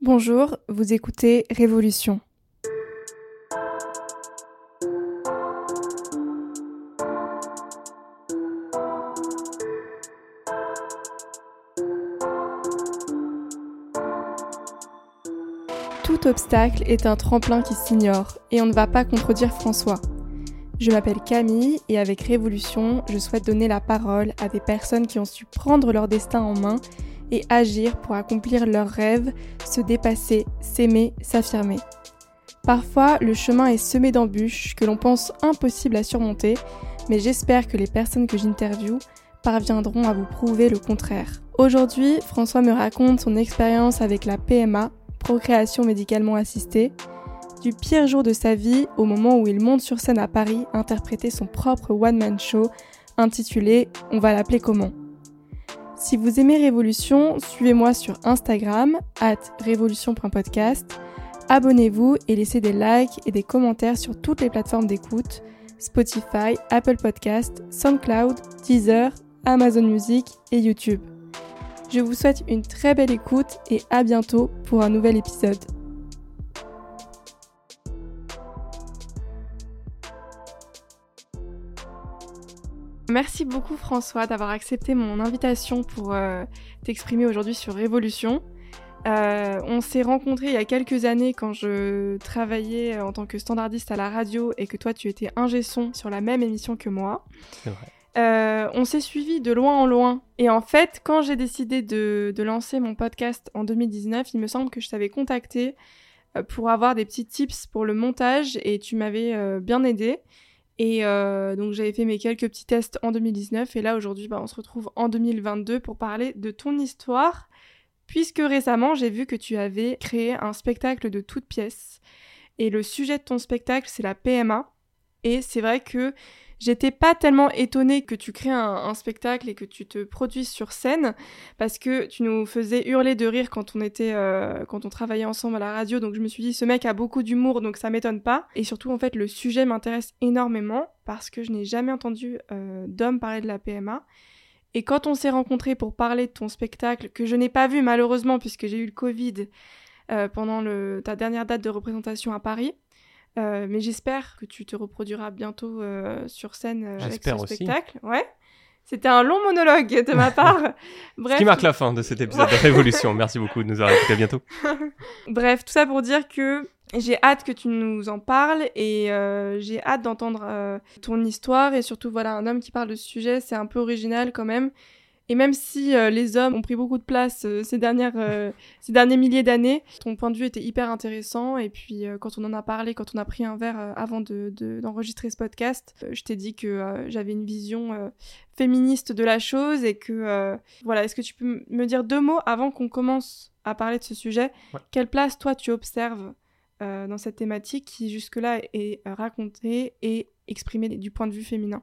Bonjour, vous écoutez Révolution. Tout obstacle est un tremplin qui s'ignore et on ne va pas contredire François. Je m'appelle Camille et avec Révolution, je souhaite donner la parole à des personnes qui ont su prendre leur destin en main et agir pour accomplir leurs rêves, se dépasser, s'aimer, s'affirmer. Parfois, le chemin est semé d'embûches que l'on pense impossible à surmonter, mais j'espère que les personnes que j'interviewe parviendront à vous prouver le contraire. Aujourd'hui, François me raconte son expérience avec la PMA, procréation médicalement assistée, du pire jour de sa vie au moment où il monte sur scène à Paris interpréter son propre one-man show intitulé On va l'appeler comment? Si vous aimez Révolution, suivez-moi sur Instagram, at révolution.podcast. Abonnez-vous et laissez des likes et des commentaires sur toutes les plateformes d'écoute Spotify, Apple Podcast, SoundCloud, Deezer, Amazon Music et YouTube. Je vous souhaite une très belle écoute et à bientôt pour un nouvel épisode. Merci beaucoup François d'avoir accepté mon invitation pour euh, t'exprimer aujourd'hui sur Révolution. Euh, on s'est rencontrés il y a quelques années quand je travaillais en tant que standardiste à la radio et que toi tu étais ingé son sur la même émission que moi. C'est vrai. Euh, on s'est suivis de loin en loin. Et en fait, quand j'ai décidé de, de, lancer mon podcast en 2019, il me semble que je t'avais contacté pour avoir des petits tips pour le montage et tu m'avais bien aidé. Et euh, donc j'avais fait mes quelques petits tests en 2019 et là aujourd'hui bah, on se retrouve en 2022 pour parler de ton histoire. Puisque récemment j'ai vu que tu avais créé un spectacle de toutes pièces. Et le sujet de ton spectacle c'est la PMA et c'est vrai que J'étais pas tellement étonnée que tu crées un, spectacle et que tu te produises sur scène parce que tu nous faisais hurler de rire quand on était euh, quand on travaillait ensemble à la radio. Donc je me suis dit ce mec a beaucoup d'humour donc ça m'étonne pas. Et surtout en fait le sujet m'intéresse énormément parce que je n'ai jamais entendu euh, d'homme parler de la PMA et quand on s'est rencontrés pour parler de ton spectacle que je n'ai pas vu malheureusement puisque j'ai eu le Covid euh, pendant ta dernière date de représentation à Paris euh, mais j'espère que tu te reproduiras bientôt euh, sur scène euh, avec ce aussi. spectacle. Ouais. C'était un long monologue de ma part. Bref. Ce qui marque la fin de cet épisode de Révolution. Merci beaucoup de nous avoir écoutés. À bientôt. Bref, tout ça pour dire que j'ai hâte que tu nous en parles et euh, j'ai hâte d'entendre ton histoire et surtout voilà un homme qui parle de ce sujet, c'est un peu original quand même et même si euh, les hommes ont pris beaucoup de place euh, ces, dernières, euh, ces derniers milliers d'années, ton point de vue était hyper intéressant. Et puis quand on en a parlé, quand on a pris un verre avant d'enregistrer de, ce podcast, je t'ai dit que j'avais une vision féministe de la chose et que voilà, est-ce que tu peux me dire deux mots avant qu'on commence à parler de ce sujet? Ouais. Quelle place toi tu observes dans cette thématique qui jusque-là est racontée et exprimée du point de vue féminin?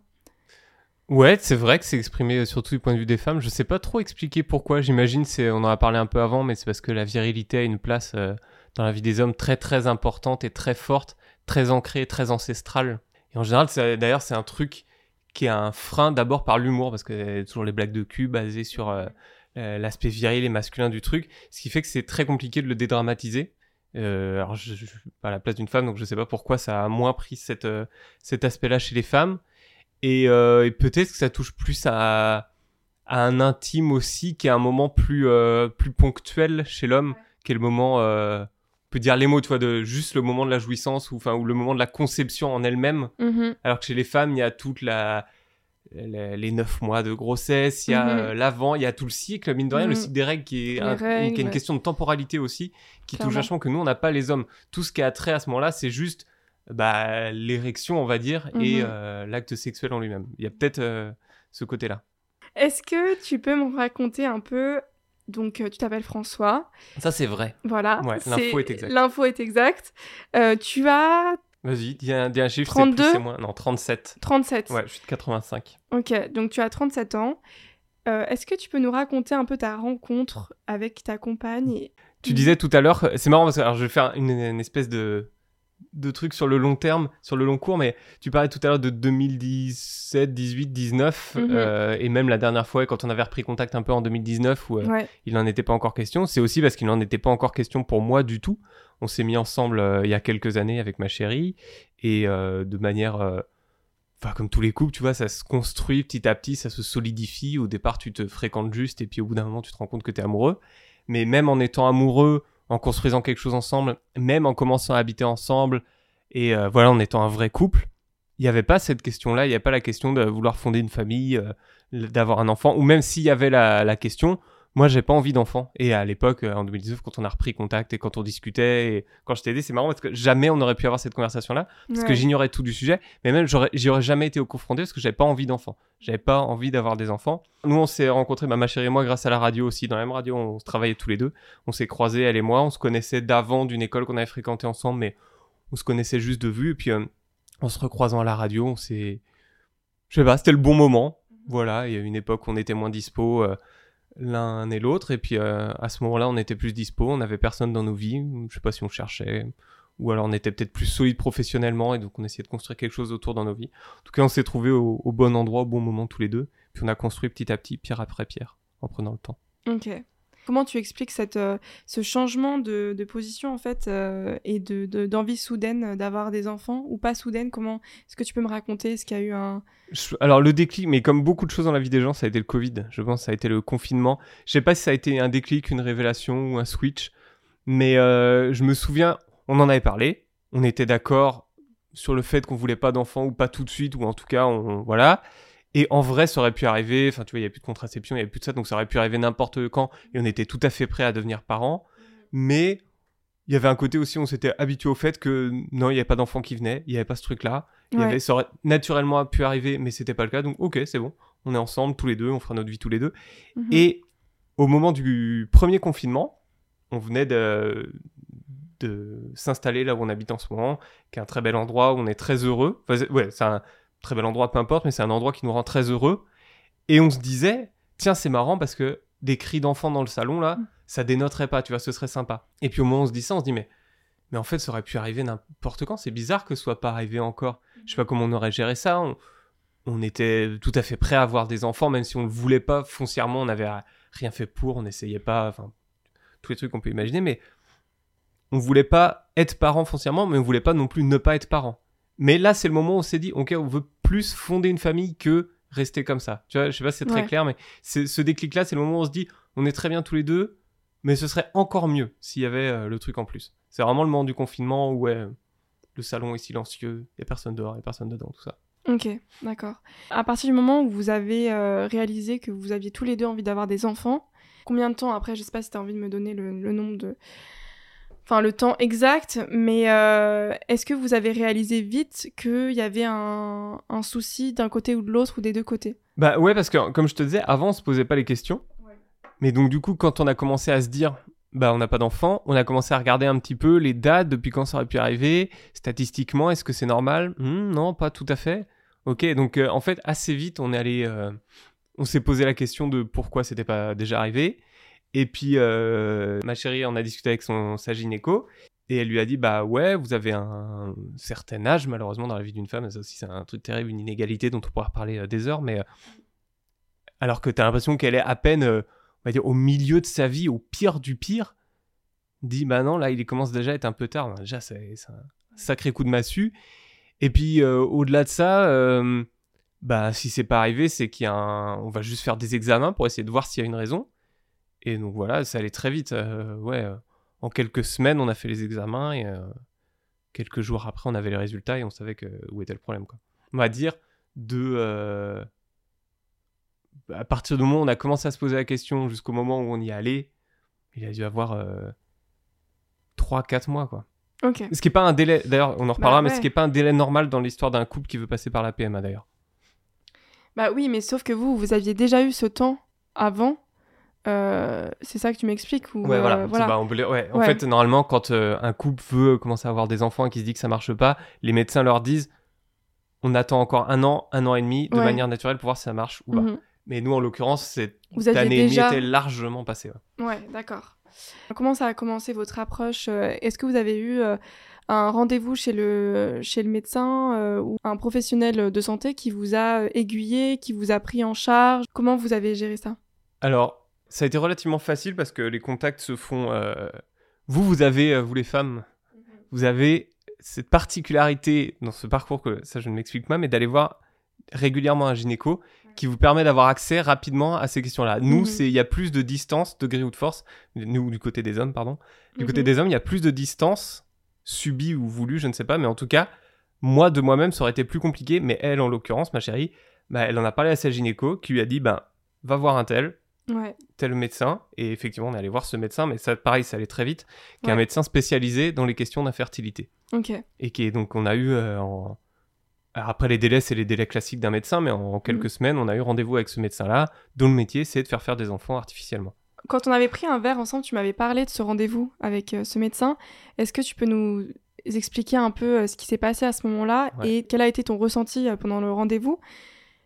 Ouais, c'est vrai que c'est exprimé surtout du point de vue des femmes. Je sais pas trop expliquer pourquoi. J'imagine, c'est, on en a parlé un peu avant, mais c'est parce que la virilité a une place euh, dans la vie des hommes très très importante et très forte, très ancrée, très ancestrale. Et en général, d'ailleurs, c'est un truc qui est un frein d'abord par l'humour, parce que a toujours les blagues de cul basées sur euh, l'aspect viril et masculin du truc, ce qui fait que c'est très compliqué de le dédramatiser. Euh, alors, je, je, suis pas à la place d'une femme, donc je sais pas pourquoi ça a moins pris euh, cet aspect-là chez les femmes. Et, euh, et peut-être que ça touche plus à, à, un intime aussi, qui est un moment plus, euh, plus ponctuel chez l'homme, ouais. qui est le moment, euh, on peut dire les mots, tu vois, de juste le moment de la jouissance ou, enfin, ou le moment de la conception en elle-même. Mm -hmm. Alors que chez les femmes, il y a toute la, les, les neuf mois de grossesse, il y a mm -hmm. l'avant, il y a tout le cycle, mine de rien, mm -hmm. le cycle des règles qui est, un, règles, qui est une ouais. question de temporalité aussi, qui Clairement. touche vachement que nous, on n'a pas les hommes. Tout ce qui a trait à ce moment-là, c'est juste bah, l'érection, on va dire, Mhm. et euh, l'acte sexuel en lui-même. Il y a peut-être euh, ce côté-là. Est-ce que tu peux me raconter un peu donc, euh, tu t'appelles François. Ça, c'est vrai. Voilà. Ouais, l'info est exacte. L'info est exacte. Euh, tu as. Vas-y, dis un, dis un chiffre, 32 c'est plus, c'est moins. Non, 37. 37. Ouais, je suis de 85. Ok, donc tu as 37 ans. Euh, Est-ce que tu peux nous raconter un peu ta rencontre avec ta compagne et... Tu disais tout à l'heure, c'est marrant parce que alors, je vais faire une, une espèce de de trucs sur le long terme, sur le long cours, mais tu parlais tout à l'heure de 2017, 18, 19, Mhm. euh, et même la dernière fois, quand on avait repris contact un peu en 2019, où euh, Ouais. il n'en était pas encore question, c'est aussi parce qu'il n'en était pas encore question pour moi du tout. On s'est mis ensemble euh, il y a quelques années avec ma chérie, et euh, de manière... Enfin, comme tous les couples, tu vois, ça se construit petit à petit, ça se solidifie. Au départ, tu te fréquentes juste, et puis au bout d'un moment, tu te rends compte que tu es amoureux. Mais même en étant amoureux, en construisant quelque chose ensemble, même en commençant à habiter ensemble, et euh, voilà, en étant un vrai couple, il n'y avait pas cette question-là, il n'y avait pas la question de vouloir fonder une famille, euh, d'avoir un enfant, ou même s'il y avait la question, moi j'ai pas envie d'enfant. Et à l'époque, euh, en 2019, quand on a repris contact et quand on discutait, et quand je t'ai aidé, c'est marrant parce que jamais on aurait pu avoir cette conversation-là, parce que j'ignorais tout du sujet, mais même j'aurais- j'y aurais jamais été au confronté parce que j'avais pas envie d'enfant. J'avais pas envie d'avoir des enfants. Nous, on s'est rencontrés, ma chérie et moi, grâce à la radio aussi. Dans la même radio, on se travaillait tous les deux. On s'est croisés, elle et moi. On se connaissait d'avant d'une école qu'on avait fréquentée ensemble, mais on se connaissait juste de vue. Et puis, euh, en se recroisant à la radio, on s'est. Je sais pas, c'était le bon moment. Voilà, il y a une époque où on était moins dispo euh, l'un et l'autre. Et puis, euh, à ce moment-là, on était plus dispo. On n'avait personne dans nos vies. Je sais pas si on cherchait. Ou alors on était peut-être plus solide professionnellement et donc on essayait de construire quelque chose autour dans nos vies. En tout cas, on s'est trouvé au, au bon endroit, au bon moment tous les deux. Puis on a construit petit à petit, pierre après pierre, en prenant le temps. Ok. Comment tu expliques cette, euh, ce changement de, position en fait euh, et de de- d'envie soudaine d'avoir des enfants ou pas soudaine? Comment est-ce que tu peux me raconter Est-ce qu'il y a eu un Alors le déclic, mais comme beaucoup de choses dans la vie des gens, ça a été le Covid. Je pense ça a été le confinement. Je sais pas si ça a été un déclic, une révélation ou un switch, mais euh, je me souviens, on en avait parlé. On était d'accord sur le fait qu'on voulait pas d'enfants ou pas tout de suite ou en tout cas on voilà. Et en vrai, ça aurait pu arriver. Enfin, tu vois, il y a plus de contraception, il y a plus de ça, donc ça aurait pu arriver n'importe quand. Et on était tout à fait prêt à devenir parents. Mais il y avait un côté aussi, on s'était habitué au fait que non, il n'y avait pas d'enfants qui venaient, il n'y avait pas ce truc-là. Ouais. avait, ça aurait naturellement pu arriver, mais c'était pas le cas. Donc, ok, c'est bon. On est ensemble tous les deux, on fera notre vie tous les deux. Mhm. Et au moment du premier confinement, on venait de, de s'installer là où on habite en ce moment, qui est un très bel endroit où on est très heureux. Enfin, ouais, c'est un très bel endroit, peu importe, mais c'est un endroit qui nous rend très heureux. Et on se disait, tiens, c'est marrant parce que des cris d'enfants dans le salon là, Mm. ça dénoterait pas, tu vois, ce serait sympa. Et puis au moment où on se dit ça, on se dit, mais, mais en fait, ça aurait pu arriver n'importe quand. C'est bizarre que ce soit pas arrivé encore. Je sais pas comment on aurait géré ça. On, on était tout à fait prêt à avoir des enfants, même si on le voulait pas foncièrement, on n'avait rien fait pour, on n'essayait pas, enfin, tous les trucs qu'on peut imaginer, mais on voulait pas être parent foncièrement, mais on voulait pas non plus ne pas être parent. Mais là, c'est le moment où on s'est dit, ok, on veut plus fonder une famille que rester comme ça. Tu vois, je sais pas si c'est très Ouais. clair, mais c'est ce déclic-là, c'est le moment où on se dit, on est très bien tous les deux, mais ce serait encore mieux s'il y avait euh, le truc en plus. C'est vraiment le moment du confinement où ouais, le salon est silencieux, il y a personne dehors, il y a personne dedans, tout ça. Ok, d'accord. À partir du moment où vous avez euh, réalisé que vous aviez tous les deux envie d'avoir des enfants, combien de temps après, je sais pas si tu as envie de me donner le, le nombre de... Enfin, le temps exact, mais euh, est-ce que vous avez réalisé vite qu'il y avait un, un souci d'un côté ou de l'autre ou des deux côtés? Bah ouais, parce que comme je te disais, avant on se posait pas les questions. Mais donc du coup, quand on a commencé à se dire, bah on n'a pas d'enfant, on a commencé à regarder un petit peu les dates, depuis quand ça aurait pu arriver, statistiquement, est-ce que c'est normal? Hmm, Non, pas tout à fait. Ok, donc euh, en fait, assez vite, on est allé, euh, on s'est posé la question de pourquoi c'était pas déjà arrivé. Et puis euh, ma chérie en a discuté avec son sa gynéco. Et elle lui a dit bah ouais vous avez un certain âge malheureusement dans la vie d'une femme ça aussi c'est un truc terrible une inégalité dont on pourra parler euh, des heures mais euh, alors que tu as l'impression qu'elle est à peine euh, on va dire au milieu de sa vie au pire du pire dit bah non là il commence déjà à être un peu tard déjà c'est un sacré coup de massue et puis au-delà de ça bah si c'est pas arrivé c'est qu'il y a un on va juste faire des examens pour essayer de voir s'il y a une raison et donc voilà ça allait très vite euh, ouais euh, en quelques semaines on a fait les examens et euh, quelques jours après on avait les résultats et on savait que, où était le problème quoi on va dire de à partir du moment où on a commencé à se poser la question jusqu'au moment où on y allait, il a dû avoir euh, 3-4 mois, quoi. Ok. Ce qui n'est pas un délai, d'ailleurs, on en reparlera, mais ouais. ce qui n'est pas un délai normal dans l'histoire d'un couple qui veut passer par la PMA, d'ailleurs. Bah oui, mais sauf que vous, vous aviez déjà eu ce temps avant. Euh, c'est ça que tu m'expliques ou Ouais, euh, voilà. bah, on ouais, En Ouais. fait, normalement, quand euh, un couple veut commencer à avoir des enfants et qui se dit que ça marche pas, les médecins leur disent on attend encore un an, un an et demi de manière naturelle pour voir si ça marche ou pas. Mhm. Mais nous, en l'occurrence, cette Vous année et demie déjà- était largement passée. ouais. Ouais, d'accord. Comment ça a commencé votre approche Est-ce que vous avez eu un rendez-vous chez le, chez le médecin ou un professionnel de santé qui vous a aiguillé, qui vous a pris en charge? Comment vous avez géré ça? Alors, ça a été relativement facile parce que les contacts se font. Vous, vous avez, vous les femmes, mhm. vous avez cette particularité dans ce parcours que ça je ne m'explique pas, mais d'aller voir régulièrement un gynéco qui vous permet d'avoir accès rapidement à ces questions-là. Nous, mhm. c'est il y a plus de distance, degré ou de force, nous du côté des hommes, pardon. Du côté mhm. des hommes, il y a plus de distance subie ou voulue, je ne sais pas, mais en tout cas, moi de moi-même, ça aurait été plus compliqué. Mais elle, en l'occurrence, ma chérie, bah, elle en a parlé à sa gynéco qui lui a dit, ben, va voir un tel, tel médecin. Et effectivement, on est allé voir ce médecin, mais ça, pareil, ça allait très vite, qui est un médecin spécialisé dans les questions d'infertilité. Ok. Et qui est donc, on a eu euh, en après, les délais, c'est les délais classiques d'un médecin, mais en, quelques mm. semaines, on a eu rendez-vous avec ce médecin-là, dont le métier, c'est de faire faire des enfants artificiellement. Quand on avait pris un verre ensemble, tu m'avais parlé de ce rendez-vous avec euh, ce médecin. Est-ce que tu peux nous expliquer un peu euh, ce qui s'est passé à ce moment-là et quel a été ton ressenti pendant le rendez-vous?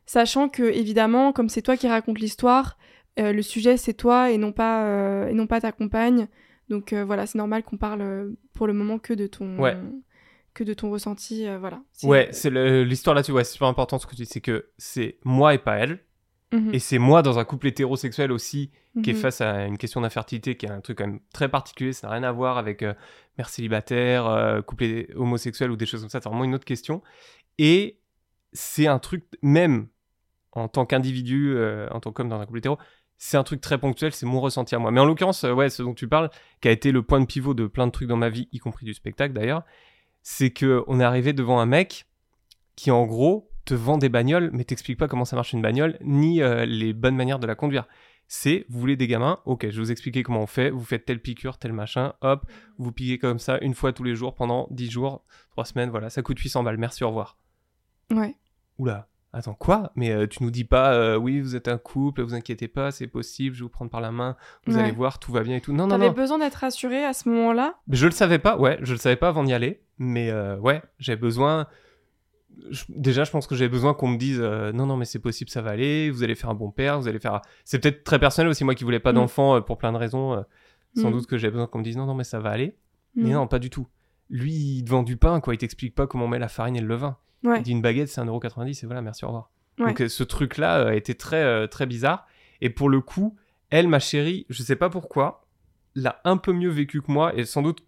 Sachant que, évidemment, comme c'est toi qui racontes l'histoire, le sujet, c'est toi et non pas, et non pas ta compagne. Donc voilà, c'est normal qu'on parle pour le moment que de ton, que de ton ressenti, euh, voilà. Ouais, c'est l'histoire là-dessus, ouais, c'est super important ce que tu dis, c'est que c'est moi et pas elle, mhm. et c'est moi dans un couple hétérosexuel aussi qui est mhm. face à une question d'infertilité, qui est un truc quand même très particulier, ça n'a rien à voir avec euh, mère célibataire, euh, couple homosexuel ou des choses comme ça, c'est vraiment une autre question. Et c'est un truc, même en tant qu'individu, en tant qu'homme dans un couple hétéro, c'est un truc très ponctuel, c'est mon ressenti à moi. Mais en l'occurrence, ouais, ce dont tu parles, qui a été le point de pivot de plein de trucs dans ma vie, y compris du spectacle d'ailleurs, c'est que on est arrivé devant un mec qui en gros te vend des bagnoles, mais t'explique pas comment ça marche une bagnole, ni euh, les bonnes manières de la conduire. C'est, vous voulez des gamins Ok, je vais vous expliquer comment on fait. Vous faites telle piqûre, tel machin, hop, vous piquez comme ça une fois tous les jours pendant 10 jours, 3 semaines, voilà, ça coûte 800 balles, merci, au revoir. Ouais. Oula, attends, quoi? Mais euh, tu nous dis pas, euh, oui, vous êtes un couple, vous inquiétez pas, c'est possible, je vais vous prendre par la main, vous allez voir, tout va bien et tout. Non, non, non. T'avais besoin d'être rassuré à ce moment-là? Je le savais pas, ouais, je le savais pas avant d'y aller, mais euh, ouais, j'ai besoin. Déjà, je pense que j'ai besoin qu'on me dise non, non, mais c'est possible, ça va aller, vous allez faire un bon père, vous allez faire. C'est peut-être très personnel aussi, moi qui voulais pas mm. d'enfant pour plein de raisons. sans mm. doute que j'ai besoin qu'on me dise non, non, mais ça va aller. Mais mm. non, pas du tout. Lui, il te vend du pain, quoi. Il t'explique pas comment on met la farine et le levain. Il dit une baguette, c'est 1,90€ et voilà, merci, au revoir. Donc euh, ce truc-là euh, a été très, euh, très bizarre. Et pour le coup, elle, ma chérie, je sais pas pourquoi, l'a un peu mieux vécu que moi, et sans doute,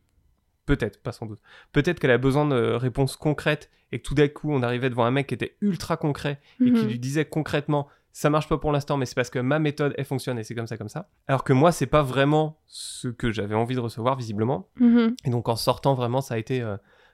peut-être, pas sans doute, peut-être qu'elle a besoin de réponses concrètes, et que tout d'un coup, on arrivait devant un mec qui était ultra concret, et qui mhm. lui disait concrètement, ça marche pas pour l'instant, mais c'est parce que ma méthode, elle fonctionne, et c'est comme ça, comme ça. Alors que moi, c'est pas vraiment ce que j'avais envie de recevoir, visiblement. Mhm. Et donc, en sortant, vraiment, ça a été...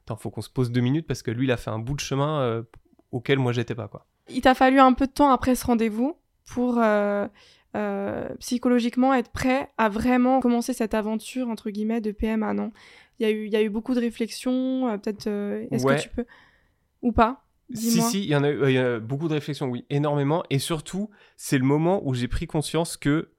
Attends, faut qu'on se pose deux minutes, parce que lui, il a fait un bout de chemin auquel moi, j'étais pas, quoi. Il t'a fallu un peu de temps après ce rendez-vous pour euh, euh, psychologiquement être prêt à vraiment commencer cette aventure entre guillemets de PMA, non? Il y a eu, il y a eu beaucoup de réflexions, euh, peut-être. Est-ce que tu peux ou pas? Si, si, il y en a eu beaucoup de réflexions, oui, énormément. Et surtout, c'est le moment où j'ai pris conscience que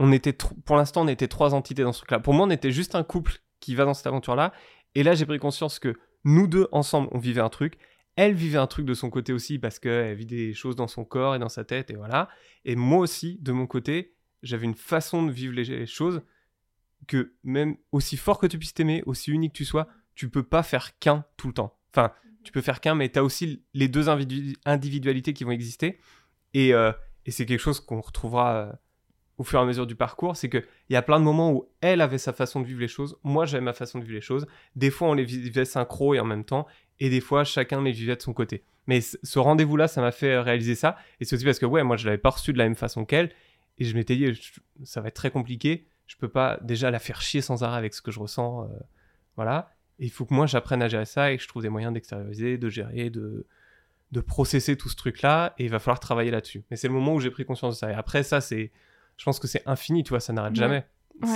on était, pour l'instant, on était trois entités dans ce truc-là. Pour moi, on était juste un couple qui va dans cette aventure-là. Et là, j'ai pris conscience que nous deux, ensemble, on vivait un truc elle vivait un truc de son côté aussi parce qu'elle vit des choses dans son corps et dans sa tête et voilà. Et moi aussi, de mon côté, j'avais une façon de vivre les choses que même aussi fort que tu puisses t'aimer, aussi unique que tu sois, tu peux pas faire qu'un tout le temps. Enfin, tu peux faire qu'un, mais tu as aussi les deux individualités qui vont exister. Et, euh, c'est quelque chose qu'on retrouvera euh, au fur et à mesure du parcours. C'est qu'il y a plein de moments où elle avait sa façon de vivre les choses, moi j'avais ma façon de vivre les choses. Des fois, on les vivait synchro et en même temps et des fois chacun les vivait de son côté. Mais ce rendez-vous-là, ça m'a fait réaliser ça. Et c'est aussi parce que, ouais, moi, je l'avais pas reçu de la même façon qu'elle. Et je m'étais dit, ça va être très compliqué. Je peux pas déjà la faire chier sans arrêt avec ce que je ressens. Euh, voilà. Et il faut que moi, j'apprenne à gérer ça et que je trouve des moyens d'extérioriser, de gérer, de, de processer tout ce truc-là. Et il va falloir travailler là-dessus. Mais c'est le moment où j'ai pris conscience de ça. Et après, ça, c'est. Je pense que c'est infini, tu vois, ça n'arrête jamais.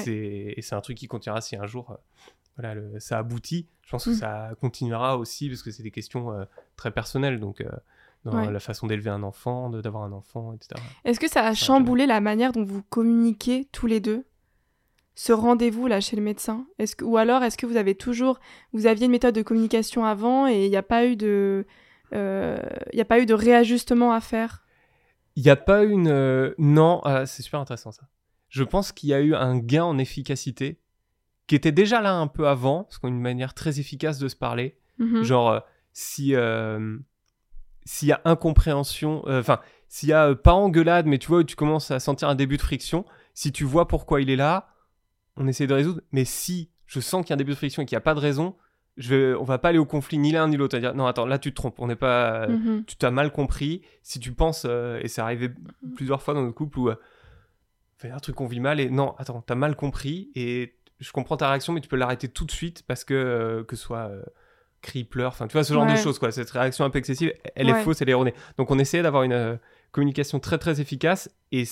Et c'est un truc qui continuera si un jour. Euh, voilà, ça aboutit. Je pense que mm. ça continuera aussi parce que c'est des questions euh, très personnelles. Donc, euh, dans la façon d'élever un enfant, d'avoir un enfant, etc. Est-ce que ça a chamboulé la manière dont vous communiquez tous les deux? Ce rendez-vous là chez le médecin? Est-ce que, ou alors est-ce que vous avez toujours vous aviez une méthode de communication avant et il n'y a pas eu de euh, il a pas eu de réajustement à faire? Il n'y a pas une non ah, c'est super intéressant ça je pense qu'il y a eu un gain en efficacité qui était déjà là un peu avant, parce qu'on a une manière très efficace de se parler. Mhm. Genre, euh, si euh, s'il y a incompréhension, euh, enfin, s'il y a euh, pas engueulade, mais tu vois, où tu commences à sentir un début de friction, si tu vois pourquoi il est là, on essaie de résoudre. Mais si je sens qu'il y a un début de friction et qu'il n'y a pas de raison, je vais, on va pas aller au conflit ni l'un ni l'autre. dire non, attends, là tu te trompes, on n'est pas, Mhm. tu t'as mal compris. Si tu penses, euh, et c'est arrivé plusieurs fois dans notre couple où euh, un truc qu'on vit mal et non, attends, t'as mal compris et je comprends ta réaction, mais tu peux l'arrêter tout de suite parce que euh, que ce soit euh, cri, pleure, enfin tu vois ce genre de choses quoi. Cette réaction un peu excessive, elle Ouais. est fausse, elle est erronée. Donc on essayait d'avoir une communication très très efficace et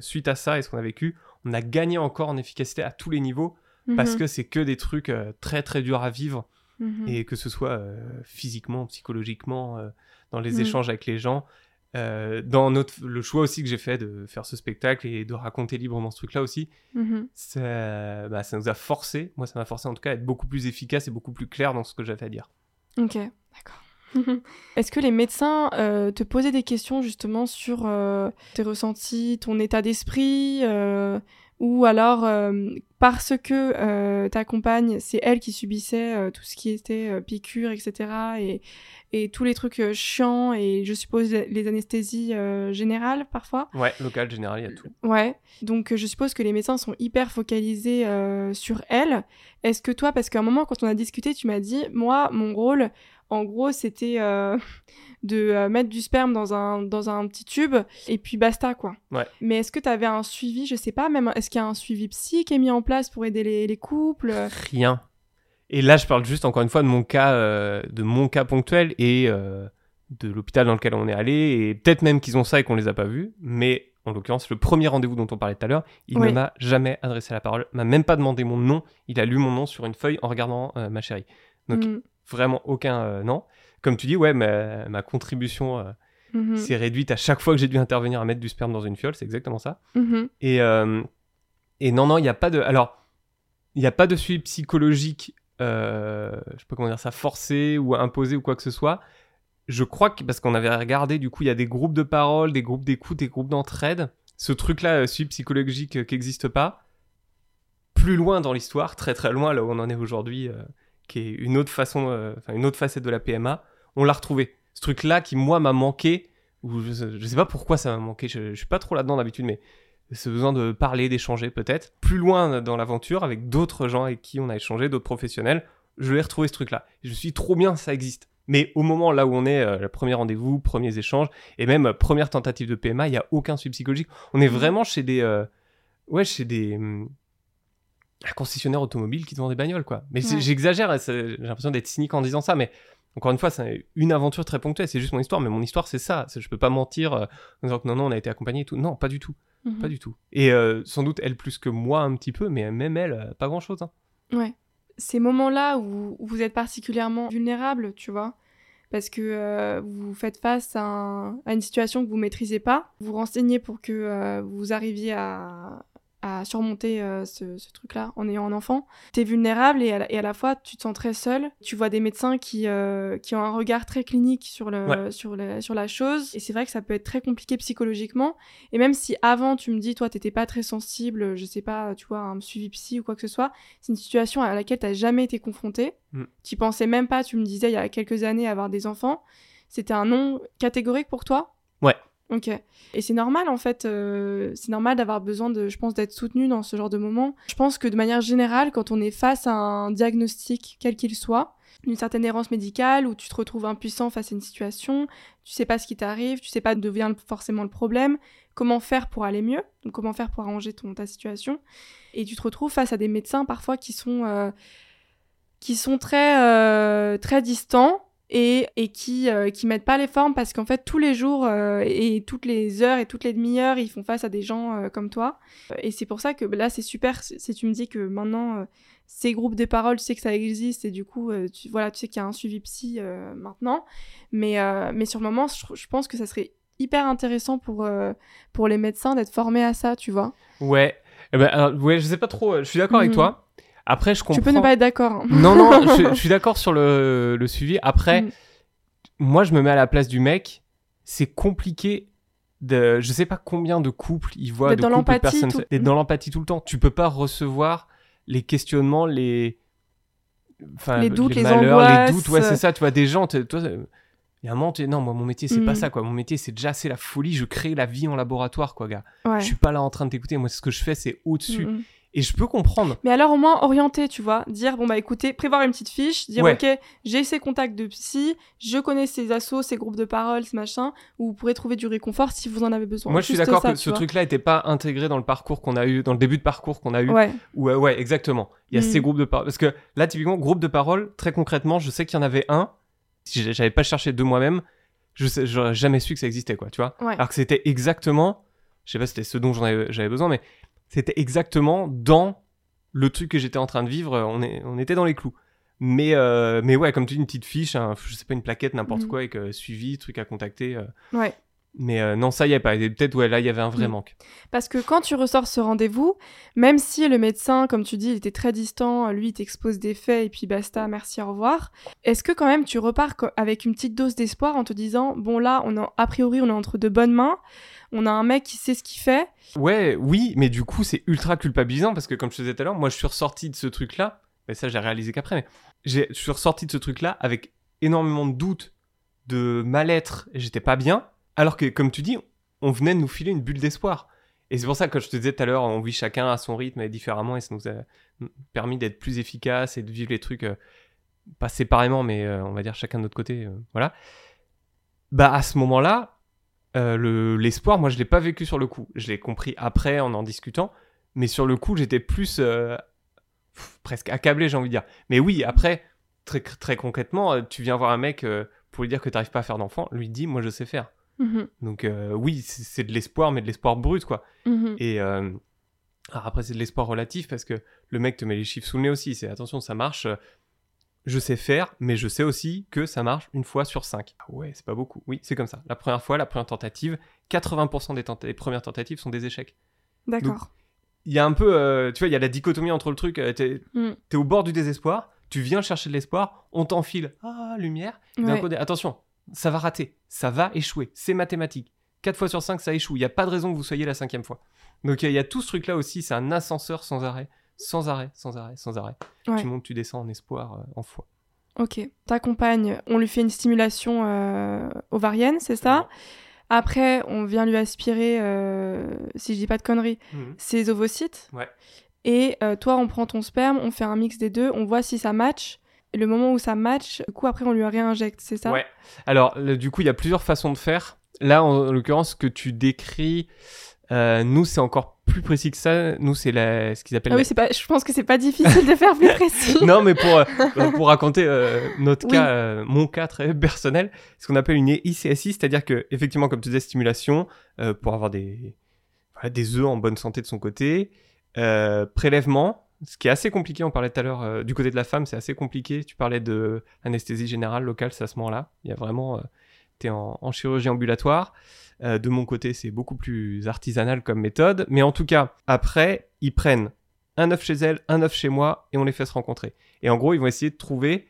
suite à ça et ce qu'on a vécu, on a gagné encore en efficacité à tous les niveaux parce Mhm. que c'est que des trucs très très durs à vivre Mhm. et que ce soit euh, physiquement, psychologiquement, euh, dans les Mm. échanges avec les gens. Euh, dans notre, le choix aussi que j'ai fait de faire ce spectacle et de raconter librement ce truc-là aussi, Mhm. ça, bah, ça nous a forcé, moi ça m'a forcé en tout cas à être beaucoup plus efficace et beaucoup plus clair dans ce que j'avais à dire. Ok, d'accord. Est-ce que les médecins euh, te posaient des questions justement sur euh, tes ressentis, ton état d'esprit, ou alors parce que euh, ta compagne, c'est elle qui subissait euh, tout ce qui était euh, piqûres, etc., et, et tous les trucs euh, chiants, et je suppose les anesthésies générales parfois Ouais, local, général, il y a tout. Ouais, donc je suppose que les médecins sont hyper focalisés sur elle. Est-ce que toi, parce qu'à un moment quand on a discuté, tu m'as dit, moi, mon rôle, en gros, c'était euh, de euh, mettre du sperme dans un, dans un petit tube et puis basta, quoi. Ouais. Mais est-ce que tu avais un suivi, je sais pas, même, est-ce qu'il y a un suivi psy qui est mis en place pour aider les, les couples Rien. Et là, je parle juste encore une fois de mon cas, euh, de mon cas ponctuel et euh, de l'hôpital dans lequel on est allé. Et peut-être même qu'ils ont ça et qu'on les a pas vus. Mais en l'occurrence, le premier rendez-vous dont on parlait tout à l'heure, il Oui. ne m'a jamais adressé la parole, m'a même pas demandé mon nom. Il a lu mon nom sur une feuille en regardant euh, ma chérie. Donc, Mm, Vraiment aucun non. Comme tu dis, ouais, ma, ma contribution mhm, s'est réduite à chaque fois que j'ai dû intervenir à mettre du sperme dans une fiole. C'est exactement ça. mhm, Et, et non, non, il n'y a pas de. Alors, il n'y a pas de suivi psychologique, euh, je pas comment dire ça, forcé ou imposé ou quoi que ce soit. Je crois que, parce qu'on avait regardé, du coup, il y a des groupes de parole, des groupes d'écoute, des groupes d'entraide. Ce truc-là, euh, suivi psychologique euh, qui n'existe pas. Plus loin dans l'histoire, très très loin, là où on en est aujourd'hui, euh, qui est une autre façon, euh, enfin, une autre facette de la PMA, on l'a retrouvé. Ce truc-là qui, moi, m'a manqué, ou je, je sais pas pourquoi ça m'a manqué, je, je suis pas trop là-dedans d'habitude, mais ce besoin de parler, d'échanger peut-être. Plus loin dans l'aventure, avec d'autres gens avec qui on a échangé, d'autres professionnels, je l'ai retrouvé ce truc-là. Je suis trop bien, ça existe. Mais au moment là où on est, euh, le premier rendez-vous, premiers échanges, et même euh, première tentative de PMA, il n'y a aucun suivi psychologique. On est Mhm. vraiment chez des... euh, ouais, chez des... hum, concessionnaires automobiles qui te vendent des bagnoles, quoi. Mais Ouais. j'exagère, j'ai l'impression d'être cynique en disant ça, mais encore une fois, c'est une aventure très ponctuelle, c'est juste mon histoire, mais mon histoire, c'est ça. Je peux pas mentir euh, en disant que non, non, on a été accompagné et tout. Non, pas du tout. mhm. Pas du tout. Et euh, sans doute elle plus que moi un petit peu, mais même elle, euh, pas grand-chose. hein. Ouais. Ces moments-là où vous êtes particulièrement vulnérable, tu vois, parce que euh, vous faites face à, un- à une situation que vous maîtrisez pas, vous renseignez pour que vous arriviez à, à surmonter euh, ce, ce truc-là en ayant un enfant. T'es vulnérable et à, la, et à la fois tu te sens très seul. Tu vois des médecins qui, euh, qui ont un regard très clinique sur, le, Ouais. sur, le- sur la chose. Et c'est vrai que ça peut être très compliqué psychologiquement. Et même si avant tu me dis, toi, t'étais pas très sensible, je sais pas, tu vois, un suivi psy ou quoi que ce soit, c'est une situation à laquelle t'as jamais été confronté. Mm. Tu pensais même pas, tu me disais il y a quelques années avoir des enfants. C'était un non catégorique pour toi? Ouais. Ok. Et c'est normal en fait, euh, c'est normal d'avoir besoin de, je pense, d'être soutenu dans ce genre de moment. Je pense que de manière générale, quand on est face à un diagnostic, quel qu'il soit, d'une certaine errance médicale, où tu te retrouves impuissant face à une situation, tu sais pas ce qui t'arrive, tu sais pas d'où vient forcément le problème, comment faire pour aller mieux, donc comment faire pour arranger ta situation, et tu te retrouves face à des médecins parfois qui sont, euh, qui sont très, euh, très distants et, et qui, euh, qui mettent pas les formes parce qu'en fait tous les jours euh, et toutes les heures et toutes les demi-heures ils font face à des gens euh, comme toi et c'est pour ça que bah, là c'est super si tu me dis que maintenant euh, ces groupes de parole tu sais que ça existe et du coup euh, tu, voilà tu sais qu'il y a un suivi psy euh, maintenant mais, euh, mais sur le moment je, je pense que ça serait hyper intéressant pour, pour les médecins d'être formés à ça tu vois Ouais. Eh ben, alors, ouais, je sais pas trop. Je suis d'accord avec Mhm. toi. Après, je comprends. tu peux ne pas être d'accord hein. Non, non, je, je suis d'accord sur le, le suivi. Après, Mm. moi, je me mets à la place du mec. C'est compliqué de, je sais pas combien de couples ils voient D'être de dans couples de l'empathie personnes tout- d'être dans l'empathie tout le temps. Tu peux pas recevoir les questionnements, les enfin, Les doutes, les malheurs, angoisses. les doutes. Ouais, c'est ça. Tu vois des gens. Toi, il y a un moment, non, moi mon métier c'est pas Mhm. ça quoi. Mon métier c'est déjà c'est la folie. Je crée la vie en laboratoire quoi, gars. Ouais. Je suis pas là en train de t'écouter. Moi, ce que je fais c'est au-dessus. Mm, mm. Et je peux comprendre. Mais alors au moins orienter, tu vois, dire bon bah écoutez, prévoir une petite fiche, dire Ouais. ok, j'ai ces contacts de psy, je connais ces assos, ces groupes de parole, ce machin, où vous pourrez trouver du réconfort si vous en avez besoin. Moi, je suis d'accord que ce truc-là était pas intégré dans le parcours qu'on a eu, dans le début de parcours qu'on a eu. Ouais, Ouais, ouais, exactement. Il y a Mm. ces groupes de parole. Parce que là, typiquement, groupe de parole, très concrètement, je sais qu'il y en avait un. Si j'avais pas cherché de moi-même, je sais, j'aurais jamais su que ça existait, quoi, tu vois. ouais. Alors que c'était exactement, je sais pas si c'était ce dont j'avais besoin, mais c'était exactement dans le truc que j'étais en train de vivre. On, est, on était dans les clous. Mais, euh, mais ouais, comme tu dis, une petite fiche, un- je sais pas, une plaquette, n'importe Mhm. quoi, avec euh, suivi, truc à contacter. euh. Ouais. Mais euh, non, ça y est pas. Peut-être, ouais, là, il y avait un vrai Mm. manque. Parce que quand tu ressors ce rendez-vous, même si le médecin, comme tu dis, il était très distant, lui, il t'expose des faits et puis basta, merci, au revoir, est-ce que quand même tu repars avec une petite dose d'espoir en te disant, bon là, on est, a priori, on est entre de bonnes mains, on a un mec qui sait ce qu'il fait, Ouais, oui, mais du coup, c'est ultra culpabilisant parce que, comme je te disais tout à l'heure, moi, je suis ressorti de ce truc-là. Mais ça, j'ai réalisé qu'après. Mais j'ai- je suis ressorti de ce truc-là avec énormément de doutes, de mal-être. et J'étais pas bien. Alors que, comme tu dis, on venait de nous filer une bulle d'espoir. Et c'est pour ça que je te disais tout à l'heure, on vit chacun à son rythme et différemment, et ça nous a permis d'être plus efficace et de vivre les trucs euh, pas séparément, mais euh, on va dire chacun de notre côté. euh, voilà. Bah, à ce moment-là, le- l'espoir, moi, je l'ai pas vécu sur le coup. Je l'ai compris après en en discutant, mais sur le coup, j'étais plus presque accablé, j'ai envie de dire. Mais oui, après, très, très concrètement, tu viens voir un mec pour lui dire que tu n'arrives pas à faire d'enfant, lui dit, moi, je sais faire. Mhm, Donc euh, oui, c'est de l'espoir, mais de l'espoir brut, quoi. mhm. Et euh, alors après, c'est de l'espoir relatif parce que le mec te met les chiffres sous le nez aussi. C'est attention, ça marche. euh, Je sais faire, mais je sais aussi que ça marche une fois sur cinq. Ah ouais, c'est pas beaucoup. Oui, c'est comme ça. La première fois, la première tentative, 80% des, tenta- des premières tentatives sont des échecs. D'accord. Il y a un peu, euh, tu vois, il y a la dichotomie entre le truc, t'es Mm. t'es au bord du désespoir, tu viens chercher de l'espoir, on t'enfile, ah, lumière, et Ouais. attention, ça va rater, ça va échouer, c'est mathématique. 4 fois sur 5, ça échoue, il n'y a pas de raison que vous soyez la cinquième fois. Donc il y a tout ce truc-là aussi, c'est un ascenseur sans arrêt, sans arrêt, sans arrêt, sans arrêt. Ouais. Tu montes, tu descends en espoir, euh, en foi. Ok. Ta compagne, on lui fait une stimulation euh, ovarienne, c'est ça? Après, on vient lui aspirer, euh, si je dis pas de conneries, Mhm. ses ovocytes. Ouais. Et euh, toi, on prend ton sperme, on fait un mix des deux, on voit si ça match. Le moment où ça match, du coup, après, on lui réinjecte, c'est ça? Ouais. Alors, le- du coup, il y a plusieurs façons de faire. Là, en, en l'occurrence, ce que tu décris, euh, nous, c'est encore plus précis que ça. Nous, c'est la- ce qu'ils appellent Ah la- oui, c'est pas, je pense que c'est pas difficile de faire plus précis. non, mais pour, euh, pour raconter euh, notre Oui. cas, euh, mon cas très personnel, ce qu'on appelle une ICSI, c'est-à-dire que, effectivement, comme tu disais, stimulation, euh, pour avoir des, voilà, des œufs en bonne santé de son côté, euh, prélèvement, ce qui est assez compliqué, on parlait tout à l'heure, euh, du côté de la femme, c'est assez compliqué. Tu parlais de anesthésie générale locale, c'est à ce moment-là. Il y a vraiment, euh, tu es en, en chirurgie ambulatoire. Euh, de mon côté, c'est beaucoup plus artisanal comme méthode. Mais en tout cas, après, ils prennent un œuf chez elle, un œuf chez moi, et on les fait se rencontrer. Et en gros, ils vont essayer de trouver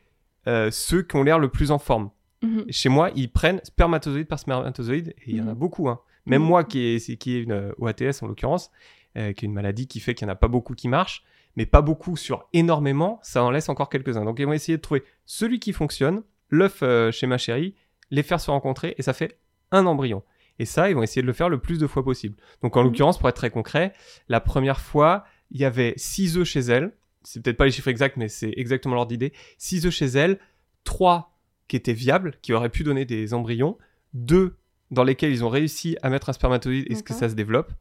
euh, ceux qui ont l'air le plus en forme. Mhm. Chez moi, ils prennent spermatozoïde par spermatozoïde, et il y en a Mhm. beaucoup. Hein. Même Mhm. moi, qui est, qui est une OATS en l'occurrence, qui est une maladie qui fait qu'il n'y en a pas beaucoup qui marchent, mais pas beaucoup sur énormément, ça en laisse encore quelques-uns. Donc ils vont essayer de trouver celui qui fonctionne, l'œuf euh, chez ma chérie, les faire se rencontrer, et ça fait un embryon. Et ça, ils vont essayer de le faire le plus de fois possible. Donc en Mhm. l'occurrence, pour être très concret, la première fois, il y avait 6 œufs chez elle. C'est peut-être pas les chiffres exacts, mais c'est exactement l'ordre d'idée. 6 œufs chez elle, 3 qui étaient viables, qui auraient pu donner des embryons, 2 dans lesquels ils ont réussi à mettre un spermatozoïde et ce que ça se développe,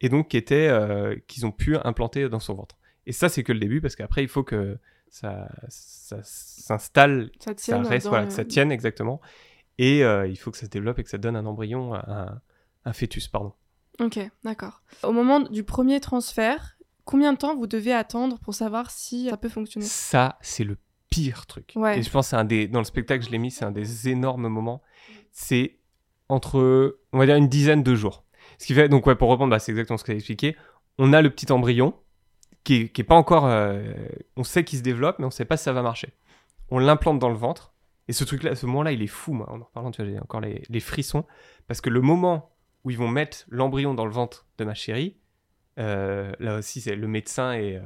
et donc qui étaient, euh, qu'ils ont pu implanter dans son ventre. Et ça, c'est que le début, parce qu'après, il faut que ça, ça s'installe, Ça reste, voilà, le- que ça tienne exactement, et euh, il faut que ça se développe et que ça donne un embryon, un, un fœtus, pardon. Ok, d'accord. Au moment du premier transfert, combien de temps vous devez attendre pour savoir si ça peut fonctionner? Ça, c'est le pire truc. Ouais. Et je pense que c'est un des, dans le spectacle, je l'ai mis, c'est un des énormes moments. C'est entre, on va dire, une dizaine de jours. Ce qui fait, donc, ouais, pour reprendre, bah, c'est exactement ce que tu as expliqué. On a le petit embryon qui est, qui est pas encore, euh, on sait qu'il se développe, mais on sait pas si ça va marcher. On l'implante dans le ventre. Et ce truc-là, ce moment-là, il est fou, moi. En en parlant, tu vois, j'ai encore les, les frissons. Parce que le moment où ils vont mettre l'embryon dans le ventre de ma chérie. Euh, là aussi, c'est le médecin et euh,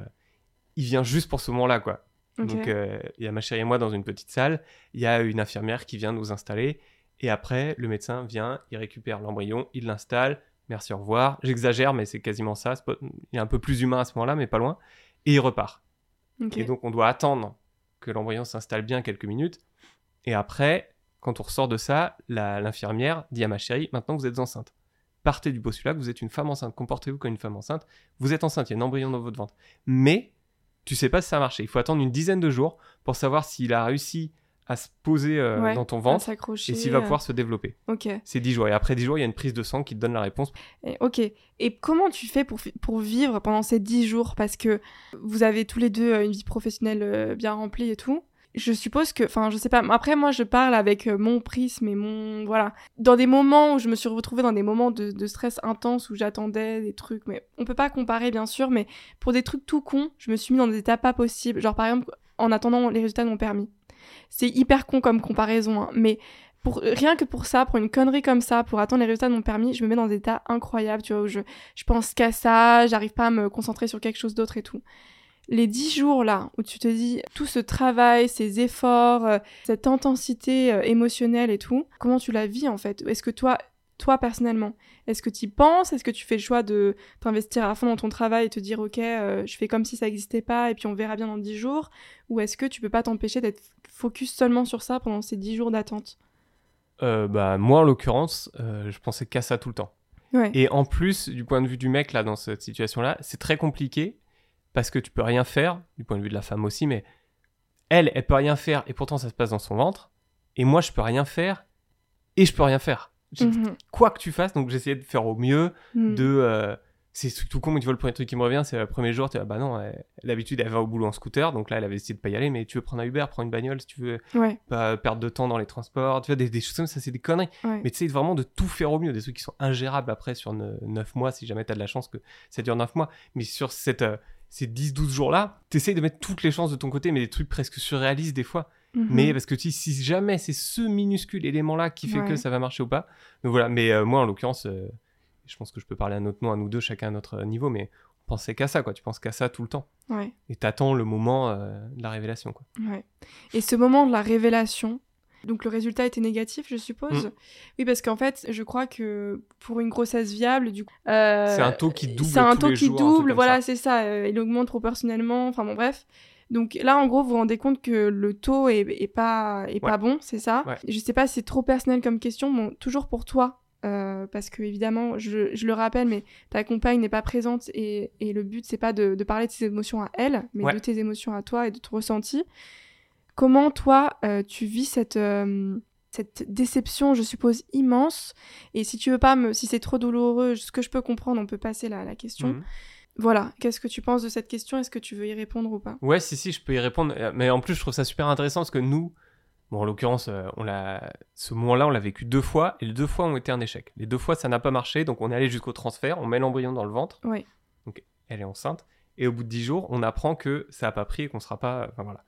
il vient juste pour ce moment-là, quoi. Donc, il y a ma chérie et moi dans une petite salle. Il y a une infirmière qui vient nous installer. Et après, le médecin vient, il récupère l'embryon, il l'installe. Merci, au revoir. J'exagère, mais c'est quasiment ça. Il est un peu plus humain à ce moment-là, mais pas loin. Et il repart. Et donc, on doit attendre que l'embryon s'installe bien quelques minutes. Et après, quand on ressort de ça, l'infirmière dit à ma chérie Maintenant, vous êtes enceinte. Partez du postulat que vous êtes une femme enceinte. Comportez-vous comme une femme enceinte. Vous êtes enceinte, il y a un embryon dans votre ventre. Mais tu sais pas si ça a marché. Il faut attendre une dizaine de jours pour savoir s'il a réussi à se poser euh, Ouais, dans ton ventre et s'il va euh, pouvoir se développer. Ok. C'est 10 jours. Et après 10 jours, il y a une prise de sang qui te donne la réponse. Et- ok. Et comment tu fais pour, pour vivre pendant ces 10 jours? Parce que vous avez tous les deux euh, une vie professionnelle bien remplie et tout. Je suppose que, enfin, je sais pas. Après, moi, je parle avec mon prisme et mon. Voilà. Dans des moments où je me suis retrouvée dans des moments de, de stress intense où j'attendais des trucs, mais on peut pas comparer, bien sûr, mais pour des trucs tout cons, je me suis mis dans des états pas possibles. Genre, par exemple, en attendant les résultats de mon permis. C'est hyper con comme comparaison, hein, mais pour, rien que pour ça, pour une connerie comme ça, pour attendre les résultats de mon permis, je me mets dans des états incroyables, tu vois, où je, je pense qu'à ça, j'arrive pas à me concentrer sur quelque chose d'autre et tout. Les dix jours là, où tu te dis tout ce travail, ces efforts, euh, cette intensité euh, émotionnelle et tout, comment tu la vis en fait? Est-ce que toi, toi personnellement, est-ce que tu y penses? Est-ce que tu fais le choix de t'investir à fond dans ton travail et te dire ok, euh, je fais comme si ça n'existait pas et puis on verra bien dans dix jours? Ou est-ce que tu peux pas t'empêcher d'être focus seulement sur ça pendant ces dix jours d'attente? Euh, bah, moi, en l'occurrence, euh, je pensais qu'à ça tout le temps. Ouais. Et en plus, du point de vue du mec, là, dans cette situation-là, c'est très compliqué parce que tu peux rien faire, du point de vue de la femme aussi, mais elle, elle peut rien faire et pourtant ça se passe dans son ventre. Et moi, je peux rien faire et je peux rien faire. Mhm. Quoi que tu fasses, donc j'essayais de faire au mieux, Mhm. de. euh, c'est tout con, mais tu vois, le premier truc qui me revient, c'est le premier jour, tu vois, bah non, elle- d'habitude, elle va au boulot en scooter, donc là, elle avait décidé de pas y aller, mais tu veux prendre un Uber, prends une bagnole si tu veux Ouais, pas perdre de temps dans les transports, tu vois, des, des choses comme ça, c'est des conneries. ouais. Mais tu sais, vraiment de tout faire au mieux, des trucs qui sont ingérables après sur 9 mois, si jamais tu as de la chance que ça dure 9 mois. Mais sur cette, euh, ces 10-12 jours-là, tu essayes de mettre toutes les chances de ton côté, mais des trucs presque surréalistes des fois. Mhm. Mais parce que si jamais c'est ce minuscule élément-là qui fait Ouais. que ça va marcher ou pas. Donc voilà, mais euh, moi en l'occurrence, euh, je pense que je peux parler à notre nom, à nous deux, chacun à notre niveau, mais on pensait qu'à ça, quoi. Tu penses qu'à ça tout le temps. Ouais, Et t'attends le moment euh, de la révélation, quoi. ouais. Et ce moment de la révélation, donc le résultat était négatif, je suppose. Mm. Oui, parce qu'en fait, je crois que pour une grossesse viable, du coup, euh, C'est un taux qui double C'est un taux qui jours, double, voilà, c'est ça. euh, il augmente proportionnellement. Enfin bon, bref. Donc là, en gros, vous vous rendez compte que le taux est, est pas est Ouais. pas bon, c'est ça. Ouais. Je sais pas, si c'est trop personnel comme question. Bon, toujours pour toi. euh, parce que évidemment, je, je le rappelle, mais ta compagne n'est pas présente et, et le but c'est pas de, de parler de tes émotions à elle, mais Ouais. de tes émotions à toi et de ton ressenti. Comment toi euh, tu vis cette euh, cette déception, je suppose immense? Et si tu veux pas me, si c'est trop douloureux, ce que je peux comprendre, on peut passer la, la question. Mhm. Voilà, qu'est-ce que tu penses de cette question? Est-ce que tu veux y répondre ou pas? Ouais, si, si, je peux y répondre. Euh, Mais en plus, je trouve ça super intéressant parce que nous, bon, en l'occurrence, euh, on l'a, ce moment-là, on l'a vécu deux fois et les deux fois ont été un échec. Les deux fois, ça n'a pas marché, donc on est allé jusqu'au transfert, on met l'embryon dans le ventre. Oui. Donc, elle est enceinte. Et au bout de dix jours, on apprend que ça n'a pas pris et qu'on sera pas. Enfin voilà.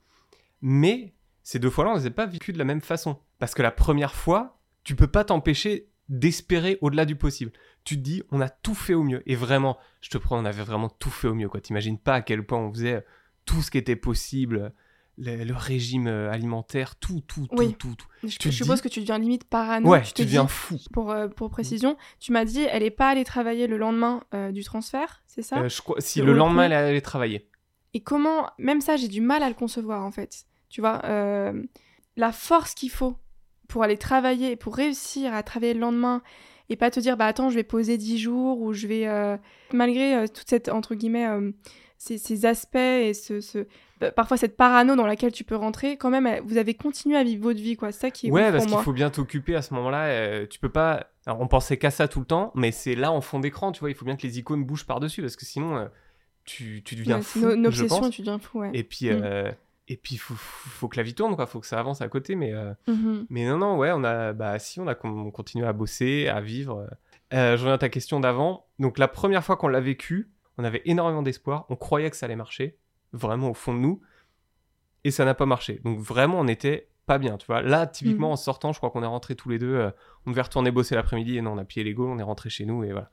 Mais ces deux fois-là, on ne les a pas vécues de la même façon. Parce que la première fois, tu peux pas t'empêcher d'espérer au-delà du possible. Tu te dis, on a tout fait au mieux. Et vraiment, je te prends, on avait vraiment tout fait au mieux. quoi. T'imagines pas à quel point on faisait tout ce qui était possible, le, le régime euh, alimentaire, tout, tout, tout, Oui. tout, tout. Je, suppose dis- que tu deviens limite parano. Ouais, tu deviens dis- fou. Pour, euh, pour précision, tu m'as dit, elle est pas allée travailler le lendemain euh, du transfert, c'est ça? Euh, je crois, si Le lendemain, elle allait travailler. Et comment, même ça, j'ai du mal à le concevoir en fait. Tu vois, euh, la force qu'il faut pour aller travailler, pour réussir à travailler le lendemain et pas te dire, bah attends, je vais poser 10 jours ou je vais. euh, Malgré euh, toute cette, entre guillemets, euh, ces, ces aspects et ce, ce- bah, parfois cette parano dans laquelle tu peux rentrer, quand même, vous avez continué à vivre votre vie, quoi. C'est ça qui est Ouais, parce qu'il faut bien t'occuper à ce moment-là. euh, tu peux pas. Alors, on pensait qu'à ça tout le temps, mais c'est là en fond d'écran, tu vois. Il faut bien que les icônes bougent par-dessus, parce que sinon, tu, tu deviens Ouais, fou. une, une je obsession, pense. tu deviens fou, ouais. Et puis, Mm. Euh, et puis, faut, faut que la vie tourne, quoi. Faut que ça avance à côté, mais. euh, Mhm. Mais non, non, ouais, on a, bah, si, on a con- continué à bosser, à vivre. Euh, je reviens à ta question d'avant. Donc, la première fois qu'on l'a vécu, on avait énormément d'espoir. On croyait que ça allait marcher, vraiment au fond de nous. Et ça n'a pas marché. Donc, vraiment, on était pas bien, tu vois. Là, typiquement, Mhm. en sortant, je crois qu'on est rentrés tous les deux. euh, on devait retourner bosser l'après-midi et non, on a plié les gaules, on est rentré chez nous et voilà.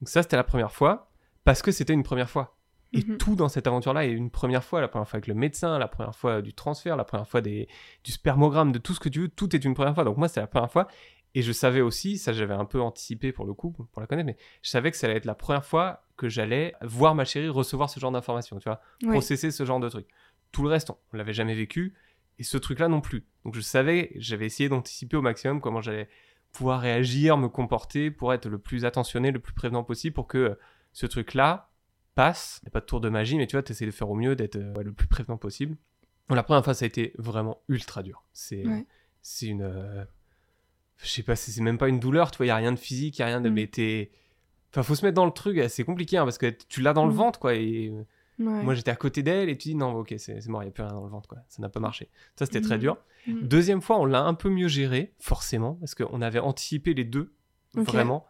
Donc ça, c'était la première fois parce que c'était une première fois. Et Mhm. tout dans cette aventure-là est une première fois. La première fois avec le médecin, la première fois du transfert, la première fois des, du spermogramme, de tout ce que tu veux. Tout est une première fois. Donc moi, c'était la première fois. Et je savais aussi, ça j'avais un peu anticipé pour le coup, pour la connaître, mais je savais que ça allait être la première fois que j'allais voir ma chérie recevoir ce genre d'informations, tu vois, Ouais. processer ce genre de truc. Tout le reste, on, on l'avait jamais vécu, et ce truc-là non plus. Donc je savais, j'avais essayé d'anticiper au maximum comment j'allais pouvoir réagir, me comporter pour être le plus attentionné, le plus prévenant possible pour que ce truc-là passe. Il n'y a pas de tour de magie, mais tu vois, tu essaies de faire au mieux, d'être euh, ouais, le plus prévenant possible. Bon, la première fois, ça a été vraiment ultra dur. C'est Ouais. c'est une. euh, je sais pas, c'est même pas une douleur, tu vois, il n'y a rien de physique, il n'y a rien de. Mm. Mais t'es. Enfin, faut se mettre dans le truc, c'est compliqué, hein, parce que tu l'as dans le Mm. ventre, quoi. Et Ouais. moi, j'étais à côté d'elle, et tu dis, non, ok, c'est mort, il n'y a plus rien dans le ventre, quoi. Ça n'a pas marché. Ça, c'était très Mm. dur. Mm. Deuxième fois, on l'a un peu mieux géré, forcément, parce qu'on avait anticipé les deux, vraiment.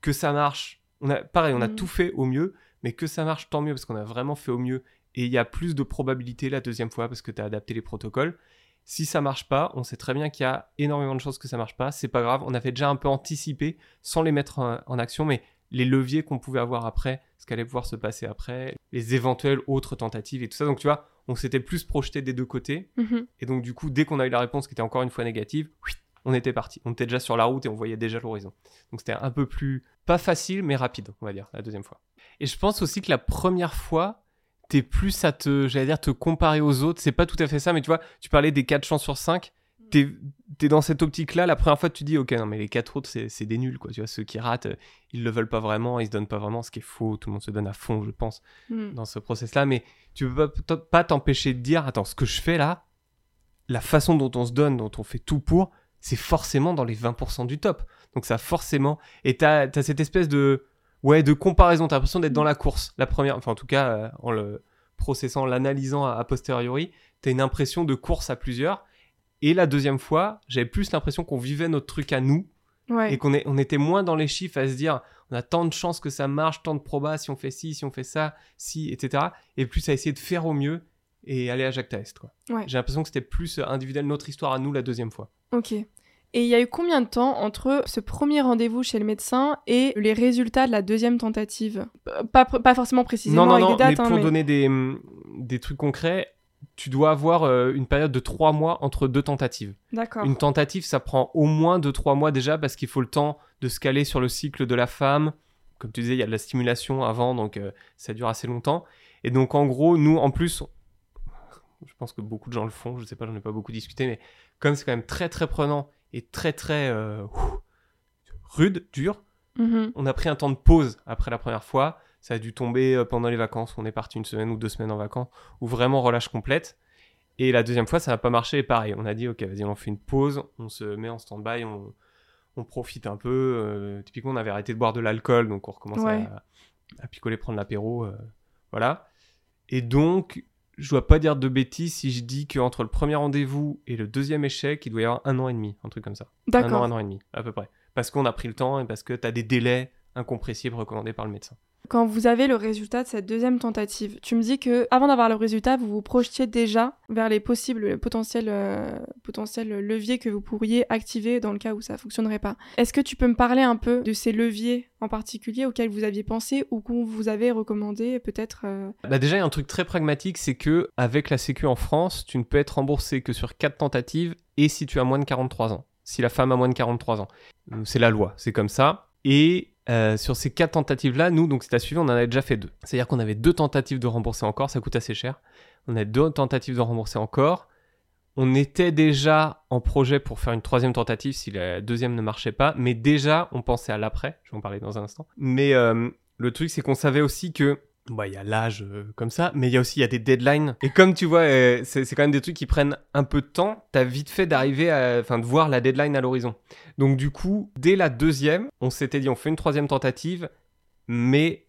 Que ça marche. On a, pareil, on a Mm. tout fait au mieux, mais que ça marche, tant mieux, parce qu'on a vraiment fait au mieux. Et il y a plus de probabilité la deuxième fois, parce que tu as adapté les protocoles. Si ça marche pas, on sait très bien qu'il y a énormément de chances que ça marche pas. C'est pas grave, on avait déjà un peu anticipé, sans les mettre en, en action, mais les leviers qu'on pouvait avoir après, ce qu'allait pouvoir se passer après, les éventuelles autres tentatives et tout ça. Donc tu vois, on s'était plus projeté des deux côtés. Mhm. Et donc, du coup, dès qu'on a eu la réponse qui était encore une fois négative, whit, on était parti. On était déjà sur la route et on voyait déjà l'horizon. Donc, c'était un peu plus, pas facile, mais rapide, on va dire, la deuxième fois. Et je pense aussi que la première fois, t'es plus à te, j'allais dire, te comparer aux autres. C'est pas tout à fait ça, mais tu vois, tu parlais des 4 chances sur 5. T'es es dans cette optique-là, la première fois, tu dis, ok, non, mais les quatre autres, c'est c'est des nuls, quoi. Tu vois, ceux qui ratent, euh, ils le veulent pas vraiment, ils se donnent pas vraiment, ce qui est faux. Tout le monde se donne à fond, je pense Mm. dans ce process-là, mais tu peux pas t'empêcher de dire, attends, ce que je fais là, la façon dont on se donne, dont on fait tout pour, c'est forcément dans les 20% du top. Donc ça forcément, et t'as as cette espèce de, ouais, de comparaison, t'as l'impression d'être dans la course. La première, enfin en tout cas, euh, en le processant, l'analysant a, a posteriori, t'as une impression de course à plusieurs. Et la deuxième fois, j'avais plus l'impression qu'on vivait notre truc à nous, Ouais. et qu'on on était moins dans les chiffres à se dire on a tant de chances que ça marche, tant de probas si on fait ci, si on fait ça, si, etc. Et plus à essayer de faire au mieux et aller à Jacques Test. Quoi. Ouais. J'ai l'impression que c'était plus euh, individuel notre histoire à nous la deuxième fois. Ok. Et il y a eu combien de temps entre ce premier rendez-vous chez le médecin et les résultats de la deuxième tentative? Pas, pas forcément précisément non, non, avec non, des dates, mais hein, pour mais- donner des, hum, des trucs concrets, tu dois avoir euh, une période de trois mois entre deux tentatives. D'accord. Une tentative, ça prend au moins 2-3 mois déjà parce qu'il faut le temps de se caler sur le cycle de la femme. Comme tu disais, il y a de la stimulation avant, donc euh, ça dure assez longtemps. Et donc en gros, nous, en plus, je pense que beaucoup de gens le font, je sais pas, j'en ai pas beaucoup discuté, mais comme c'est quand même très très prenant et très très euh, rude, dur, Mhm. on a pris un temps de pause après la première fois. Ça a dû tomber euh, pendant les vacances. On est parti une semaine ou deux semaines en vacances, ou vraiment relâche complète. Et la deuxième fois, ça n'a pas marché. Et pareil, on a dit, ok, vas-y, on fait une pause, on se met en stand-by, on, on profite un peu. Euh, typiquement, on avait arrêté de boire de l'alcool, donc on recommence Ouais. à, à picoler, prendre l'apéro. euh, voilà. Et donc, je dois pas dire de bêtises si je dis qu'entre le premier rendez-vous et le deuxième échec, il doit y avoir un an et demi, un truc comme ça. Un an, D'accord. un an et demi, à peu près. Parce qu'on a pris le temps et parce que tu as des délais incompressibles recommandés par le médecin. Quand vous avez le résultat de cette deuxième tentative, tu me dis que avant d'avoir le résultat, vous vous projetiez déjà vers les possibles les potentiels, euh, potentiels leviers que vous pourriez activer dans le cas où ça fonctionnerait pas. Est-ce que tu peux me parler un peu de ces leviers en particulier auxquels vous aviez pensé ou qu'on vous avait recommandé peut-être euh, Bah déjà, il y a un truc très pragmatique, c'est que avec la Sécu en France, tu ne peux être remboursé que sur 4 tentatives et si tu as moins de 43 ans. Si la femme a moins de 43 ans. Euh, C'est la loi, c'est comme ça. Et euh, sur ces 4 tentatives-là, nous, donc si t'as suivi, on en avait déjà fait deux. C'est-à-dire qu'on avait deux tentatives de rembourser encore, ça coûte assez cher. On a deux tentatives de rembourser encore. On était déjà en projet pour faire une troisième tentative si la deuxième ne marchait pas, mais déjà on pensait à l'après, je vais en parler dans un instant. Mais euh, le truc c'est qu'on savait aussi que bah il y a l'âge euh, comme ça, mais il y a aussi y a des deadlines. Et comme tu vois, euh, c'est quand même des trucs qui prennent un peu de temps. T'as vite fait d'arriver à, enfin de voir la deadline à l'horizon. Donc du coup, dès la deuxième, on s'était dit on fait une troisième tentative, mais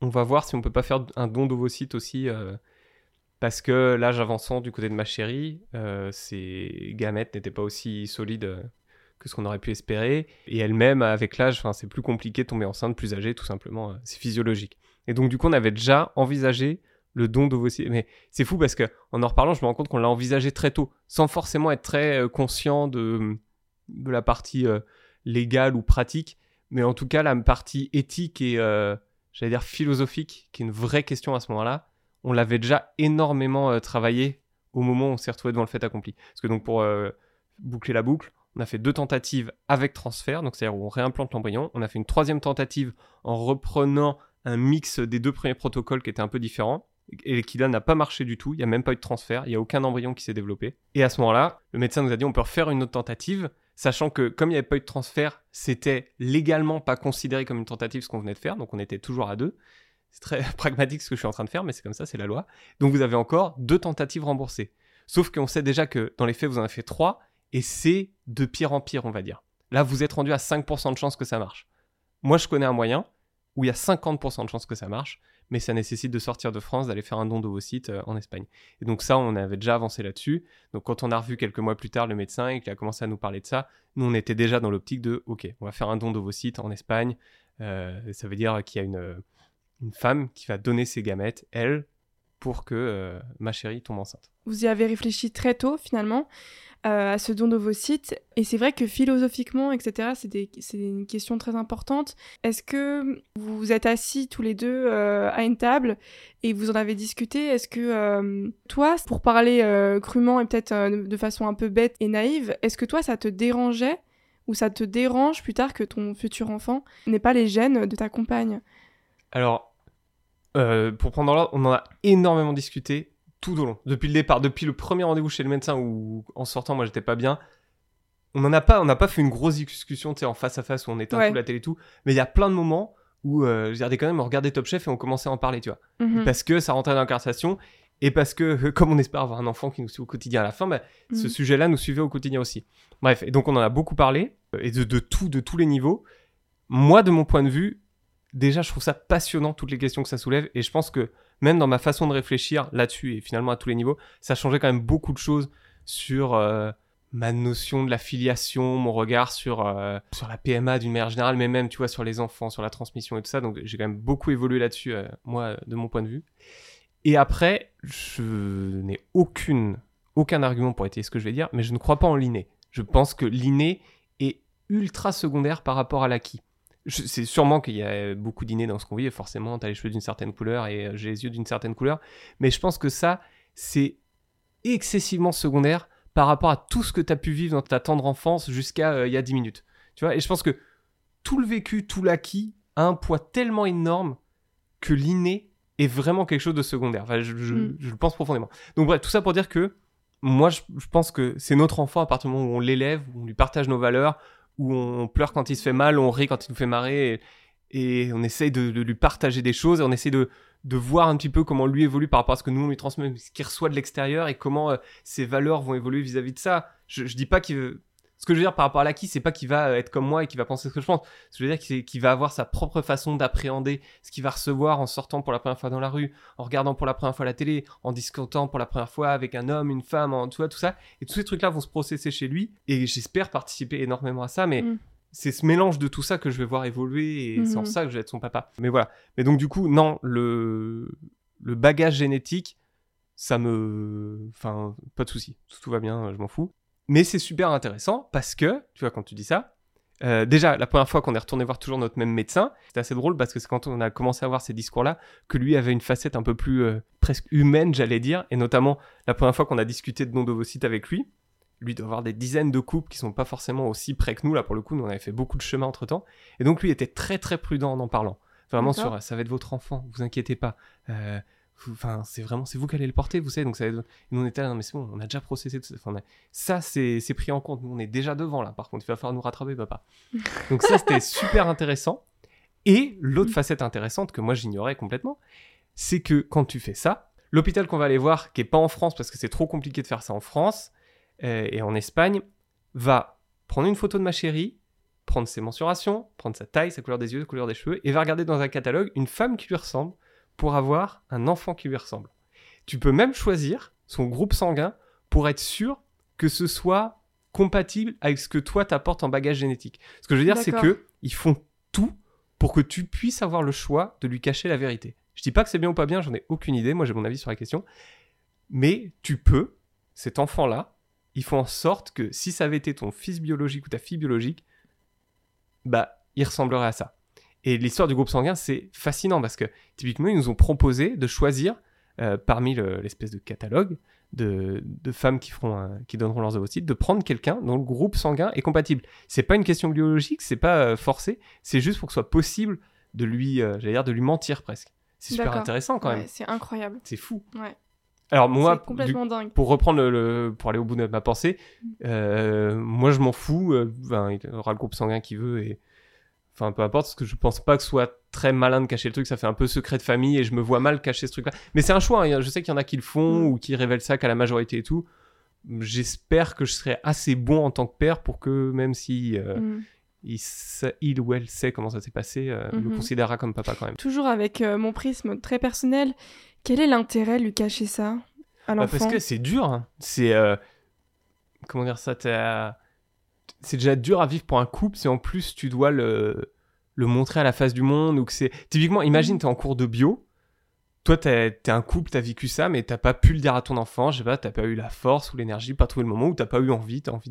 on va voir si on peut pas faire un don d'ovocytes aussi. euh, parce que l'âge avançant du côté de ma chérie, ses gamètes n'étaient pas aussi solides que ce qu'on aurait pu espérer. Et elle-même, avec l'âge, c'est plus compliqué de tomber enceinte, plus âgée, tout simplement. c'est physiologique. Et donc, du coup, on avait déjà envisagé le don d'ovocytes. Mais c'est fou parce que en reparlant, je me rends compte qu'on l'a envisagé très tôt, sans forcément être très euh, conscient de, de la partie euh, légale ou pratique, mais en tout cas la partie éthique et, euh, j'allais dire, philosophique, qui est une vraie question à ce moment-là, on l'avait déjà énormément travaillé au moment où on s'est retrouvé devant le fait accompli. Parce que donc pour boucler la boucle, on a fait deux tentatives avec transfert, donc c'est-à-dire où on réimplante l'embryon. On a fait une troisième tentative en reprenant un mix des deux premiers protocoles qui étaient un peu différents et qui là n'a pas marché du tout. Il n'y a même pas eu de transfert, il n'y a aucun embryon qui s'est développé. Et à ce moment-là, le médecin nous a dit on peut refaire une autre tentative, sachant que comme il n'y avait pas eu de transfert, c'était légalement pas considéré comme une tentative ce qu'on venait de faire, donc on était toujours à deux. C'est très pragmatique ce que je suis en train de faire, mais c'est comme ça, c'est la loi. Donc vous avez encore deux tentatives remboursées. Sauf qu'on sait déjà que dans les faits, vous en avez fait trois, et c'est de pire en pire, on va dire. Là, vous êtes rendu à 5% de chance que ça marche. Moi, je connais un moyen où il y a 50% de chance que ça marche, mais ça nécessite de sortir de France, d'aller faire un don d'ovocytes euh, en Espagne. Et donc ça, on avait déjà avancé là-dessus. Donc quand on a revu quelques mois plus tard le médecin et qu'il a commencé à nous parler de ça, nous, on était déjà dans l'optique de, OK, on va faire un don d'ovocytes en Espagne. Euh, ça veut dire qu'il y a une, une femme qui va donner ses gamètes, elle, pour que euh, ma chérie tombe enceinte. Vous y avez réfléchi très tôt finalement. Euh, à ce don d'ovocytes. Et c'est vrai que philosophiquement, etc., c'est une question très importante. Est-ce que vous vous êtes assis tous les deux euh, à une table et vous en avez discuté? Est-ce que euh, toi, pour parler crûment et peut-être de façon un peu bête et naïve, est-ce que toi, ça te dérangeait ou ça te dérange plus tard que ton futur enfant n'ait pas les gènes de ta compagne? Alors, pour prendre l'ordre, on en a énormément discuté tout au long, depuis le départ, depuis le premier rendez-vous chez le médecin où en sortant moi j'étais pas bien. On n'en a pas, on n'a pas fait une grosse discussion, tu sais, en face à face où on éteint tout la télé et tout. Mais il y a plein de moments où euh, je regardais quand même, on regardait Top Chef et on commençait à en parler, tu vois, mhm. parce que ça rentrait dans la conversation et parce que comme on espère avoir un enfant qui nous suit au quotidien à la fin, bah, ce mhm. sujet-là nous suivait au quotidien aussi. Bref, et donc on en a beaucoup parlé euh, et de, de tout, de tous les niveaux. Moi, de mon point de vue, déjà, je trouve ça passionnant toutes les questions que ça soulève et je pense que même dans ma façon de réfléchir là-dessus et finalement à tous les niveaux, ça changeait quand même beaucoup de choses sur euh, ma notion de la filiation, mon regard sur, euh, sur la PMA d'une manière générale, mais même, tu vois, sur les enfants, sur la transmission et tout ça. Donc j'ai quand même beaucoup évolué là-dessus, euh, moi, de mon point de vue. Et après, je n'ai aucune, aucun argument pour étayer ce que je vais dire, mais je ne crois pas en l'inné. Je pense que l'inné est ultra secondaire par rapport à l'acquis c'est sûrement qu'il y a beaucoup d'innés dans ce qu'on vit, et forcément, tu as les cheveux d'une certaine couleur et euh, j'ai les yeux d'une certaine couleur. Mais je pense que ça, c'est excessivement secondaire par rapport à tout ce que tu as pu vivre dans ta tendre enfance jusqu'à euh, il y a 10 minutes. Tu vois, et je pense que tout le vécu, tout l'acquis a un poids tellement énorme que l'inné est vraiment quelque chose de secondaire. Enfin, je, mm. le pense profondément. Donc bref, tout ça pour dire que moi, je, je pense que c'est notre enfant à partir du moment où on l'élève, où on lui partage nos valeurs, où on pleure quand il se fait mal, on rit quand il nous fait marrer, et, on essaye de, lui partager des choses, et on essaie de, de voir un petit peu comment lui évolue par rapport à ce que nous on lui transmet, ce qu'il reçoit de l'extérieur, et comment euh, ses valeurs vont évoluer vis-à-vis de ça. Je, je dis pas qu'il ce que je veux dire par rapport à l'acquis, c'est pas qu'il va euh, être comme moi et qu'il va penser ce que je pense. Ce que je veux dire, c'est qu'il va avoir sa propre façon d'appréhender ce qu'il va recevoir en sortant pour la première fois dans la rue, en regardant pour la première fois la télé, en discutant pour la première fois avec un homme, une femme, en, tu vois, tout ça. Et tous ces trucs-là vont se processer chez lui. Et j'espère participer énormément à ça, mais mm. c'est ce mélange de tout ça que je vais voir évoluer et c'est en mm-hmm. ça que je vais être son papa. Mais voilà. Mais donc, du coup, non, le, le bagage génétique, ça me. Enfin, pas de souci. tout va bien, je m'en fous. Mais c'est super intéressant parce que, tu vois, quand tu dis ça, euh, déjà, la première fois qu'on est retourné voir toujours notre même médecin, c'était assez drôle parce que c'est quand on a commencé à voir ces discours-là que lui avait une facette un peu plus euh, presque humaine, j'allais dire, et notamment la première fois qu'on a discuté de nom d'ovocytes avec lui. Lui doit avoir des dizaines de couples qui sont pas forcément aussi près que nous, là pour le coup, nous on avait fait beaucoup de chemin entre temps, et donc lui était très très prudent en en parlant. Vraiment sur ça va être votre enfant, vous inquiétez pas. Enfin, c'est vraiment, c'est vous qui allez le porter, vous savez. Donc, ça, nous, on était là, non, mais c'est bon, on a déjà processé tout ça. Enfin, ça, c'est, pris en compte. Nous, on est déjà devant, là. Par contre, il va falloir nous rattraper, papa. Donc, ça, c'était super intéressant. Et l'autre facette intéressante que moi, j'ignorais complètement, c'est que quand tu fais ça, l'hôpital qu'on va aller voir, qui est pas en France, parce que c'est trop compliqué de faire ça en France euh, et en Espagne, va prendre une photo de ma chérie, prendre ses mensurations, prendre sa taille, sa couleur des yeux, sa couleur des cheveux, et va regarder dans un catalogue une femme qui lui ressemble pour avoir un enfant qui lui ressemble. Tu peux même choisir son groupe sanguin pour être sûr que ce soit compatible avec ce que toi t'apportes en bagage génétique. Ce que je veux dire, c'est que ils font tout pour que tu puisses avoir le choix de lui cacher la vérité. Je dis pas que c'est bien ou pas bien, j'en ai aucune idée, moi j'ai mon avis sur la question. Mais tu peux, cet enfant-là, il faut en sorte que si ça avait été ton fils biologique ou ta fille biologique, bah, il ressemblerait à ça. Et l'histoire du groupe sanguin, c'est fascinant parce que typiquement, ils nous ont proposé de choisir euh, parmi l'espèce de catalogue de, femmes qui, feront qui donneront leurs ovocytes, de prendre quelqu'un dont le groupe sanguin est compatible. C'est pas une question biologique, c'est pas euh, forcé, c'est juste pour que ce soit possible de lui, euh, j'allais dire, de lui mentir presque. C'est super intéressant quand même. c'est incroyable. C'est fou. Ouais. Alors moi, complètement dingue. pour reprendre le, pour aller au bout de ma pensée, moi je m'en fous. il aura le groupe sanguin qui veut et Enfin, peu importe, parce que je pense pas que ce soit très malin de cacher le truc. Ça fait un peu secret de famille et je me vois mal cacher ce truc-là. Mais c'est un choix. Hein. Je sais qu'il y en a qui le font mm. ou qui révèlent ça qu'à la majorité et tout. J'espère que je serai assez bon en tant que père pour que même si euh, mm. il, ou elle sait comment ça s'est passé, euh, me mm-hmm. considérera comme papa quand même. Toujours avec euh, mon prisme très personnel, quel est l'intérêt de lui cacher ça à bah, Parce que c'est dur. Hein. C'est comment dire ça c'est déjà dur à vivre pour un couple si en plus tu dois le, le montrer à la face du monde ou que c'est typiquement imagine mhm. tu es en cours de bio toi t'es es un couple t'as vécu ça mais t'as pas pu le dire à ton enfant je sais pas t'as pas eu la force ou l'énergie pas trouvé le moment où t'as pas eu envie t'as envie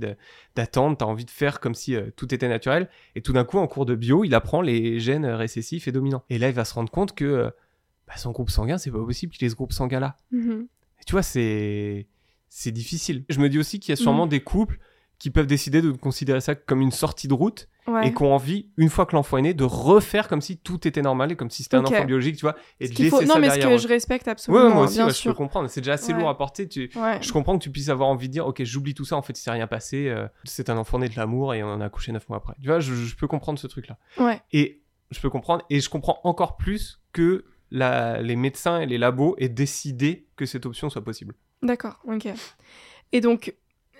d'attendre t'as envie de faire comme si euh, tout était naturel et tout d'un coup en cours de bio il apprend les gènes récessifs et dominants et là il va se rendre compte que euh, bah, son groupe sanguin c'est pas possible qu'il ait ce groupe sanguin là mhm. et tu vois c'est c'est difficile je me dis aussi qu'il y a sûrement mhm. des couples qui peuvent décider de considérer ça comme une sortie de route et qui ont envie, une fois que l'enfant est né, de refaire comme si tout était normal et comme si c'était un enfant biologique, tu vois, et de laisser faut... Non, mais ce que je respecte absolument. Ouais, moi aussi, je peux comprendre. C'est déjà assez lourd à porter. Tu... Je comprends que tu puisses avoir envie de dire, ok, j'oublie tout ça, en fait, il s'est rien passé. Euh, c'est un enfant né de l'amour et on en a accouché neuf mois après. Tu vois, je, peux comprendre ce truc-là. Et je peux comprendre, et je comprends encore plus que la... les médecins et les labos aient décidé que cette option soit possible. D'accord, ok. Et donc,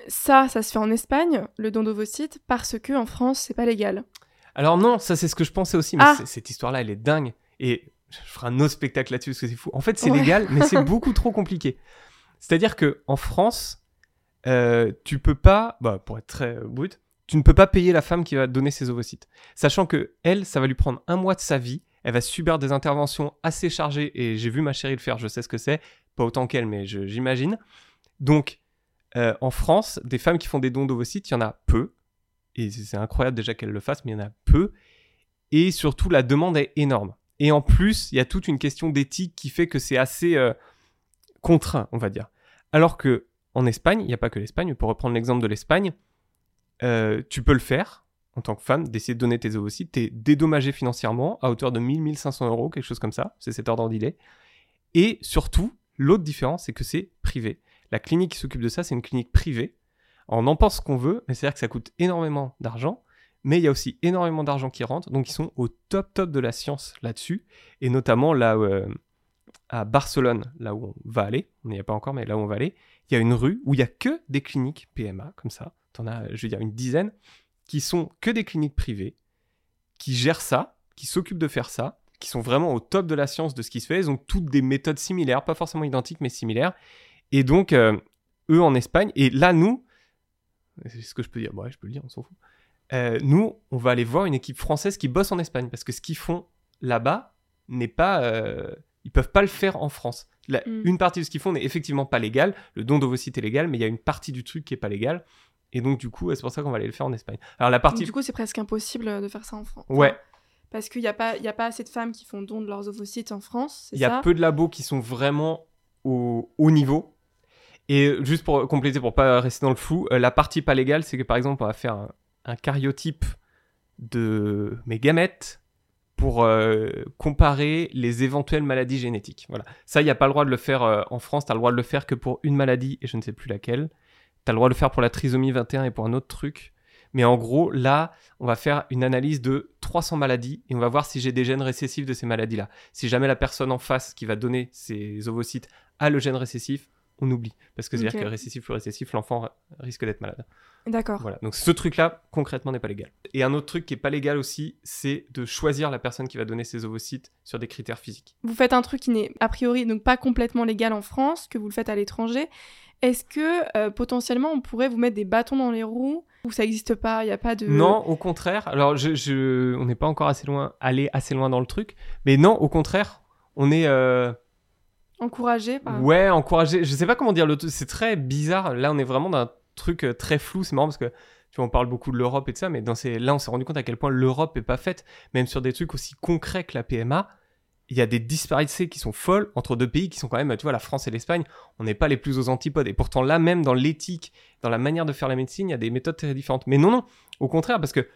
ça, ça se fait en Espagne, le don d'ovocytes, parce que en France, c'est pas légal. Alors non, ça c'est ce que je pensais aussi, mais ah. cette histoire-là, elle est dingue. Et je ferai un autre spectacle là-dessus parce que c'est fou. En fait, c'est légal, mais c'est beaucoup trop compliqué. C'est-à-dire que en France, euh, tu peux pas, bah, pour être très brut, tu ne peux pas payer la femme qui va donner ses ovocytes, sachant que elle, ça va lui prendre un mois de sa vie. Elle va subir des interventions assez chargées et j'ai vu ma chérie le faire, je sais ce que c'est, pas autant qu'elle, mais j'imagine. Donc euh, en France, des femmes qui font des dons d'ovocytes, il y en a peu. Et c'est incroyable déjà qu'elles le fassent, mais il y en a peu. Et surtout, la demande est énorme. Et en plus, il y a toute une question d'éthique qui fait que c'est assez euh, contraint, on va dire. Alors que en Espagne, il n'y a pas que l'Espagne, pour reprendre l'exemple de l'Espagne, euh, tu peux le faire en tant que femme, d'essayer de donner tes ovocytes, tu es dédommagé financièrement à hauteur de 1000-1500 euros, quelque chose comme ça, c'est cet ordre d'idée. Et surtout, l'autre différence, c'est que c'est privé. La clinique qui s'occupe de ça, c'est une clinique privée. On en pense ce qu'on veut, mais c'est-à-dire que ça coûte énormément d'argent, mais il y a aussi énormément d'argent qui rentre, donc ils sont au top top de la science là-dessus, et notamment là euh, à Barcelone, là où on va aller, on n'y est pas encore, mais là où on va aller, il y a une rue où il n'y a que des cliniques PMA, comme ça, en as, je veux dire, une dizaine, qui sont que des cliniques privées, qui gèrent ça, qui s'occupent de faire ça, qui sont vraiment au top de la science de ce qui se fait, ils ont toutes des méthodes similaires, pas forcément identiques, mais similaires, et donc, euh, eux en Espagne, et là, nous, c'est ce que je peux dire, ouais, je peux le dire, on s'en fout. Euh, nous, on va aller voir une équipe française qui bosse en Espagne, parce que ce qu'ils font là-bas n'est pas. Euh, ils peuvent pas le faire en France. Mm. Une partie de ce qu'ils font n'est effectivement pas légal. Le don d'ovocytes est légal, mais il y a une partie du truc qui est pas légal. Et donc, du coup, c'est pour ça qu'on va aller le faire en Espagne. Alors, la partie. Du coup, c'est presque impossible de faire ça en France. Ouais. Parce qu'il n'y a, pas, y a pas assez de femmes qui font don de leurs ovocytes en France. Il y a peu de labos qui sont vraiment au haut niveau. Et juste pour compléter, pour pas rester dans le flou, euh, la partie pas légale, c'est que par exemple, on va faire un, cariotype de mes gamètes pour euh, comparer les éventuelles maladies génétiques. Voilà. Ça, il n'y a pas le droit de le faire euh, en France, tu as le droit de le faire que pour une maladie, et je ne sais plus laquelle. Tu as le droit de le faire pour la trisomie 21 et pour un autre truc. Mais en gros, là, on va faire une analyse de 300 maladies et on va voir si j'ai des gènes récessifs de ces maladies-là. Si jamais la personne en face qui va donner ses ovocytes a le gène récessif, on oublie. Parce que c'est-à-dire que récessif ou récessif, l'enfant risque d'être malade. D'accord. Voilà. Donc ce truc-là, concrètement, n'est pas légal. Et un autre truc qui est pas légal aussi, c'est de choisir la personne qui va donner ses ovocytes sur des critères physiques. Vous faites un truc qui n'est a priori donc pas complètement légal en France, que vous le faites à l'étranger. Est-ce que euh, potentiellement on pourrait vous mettre des bâtons dans les roues ou ça n'existe pas Il n'y a pas de. Non, au contraire. Alors je, on n'est pas encore assez loin, allé assez loin dans le truc, mais non, au contraire, on est. euh, Encouragé. Ouais, encouragé. Je sais pas comment dire le. C'est très bizarre. Là, on est vraiment dans un truc euh, très flou. C'est marrant parce que tu vois, on parle beaucoup de l'Europe et de ça, mais dans ces... là, on s'est rendu compte à quel point l'Europe est pas faite, même sur des trucs aussi concrets que la PMA. Il y a des disparités qui sont folles entre deux pays qui sont quand même, tu vois, la France et l'Espagne. On n'est pas les plus aux antipodes. Et pourtant, là, même dans l'éthique, dans la manière de faire la médecine, il y a des méthodes très différentes. Mais non, non, au contraire, parce que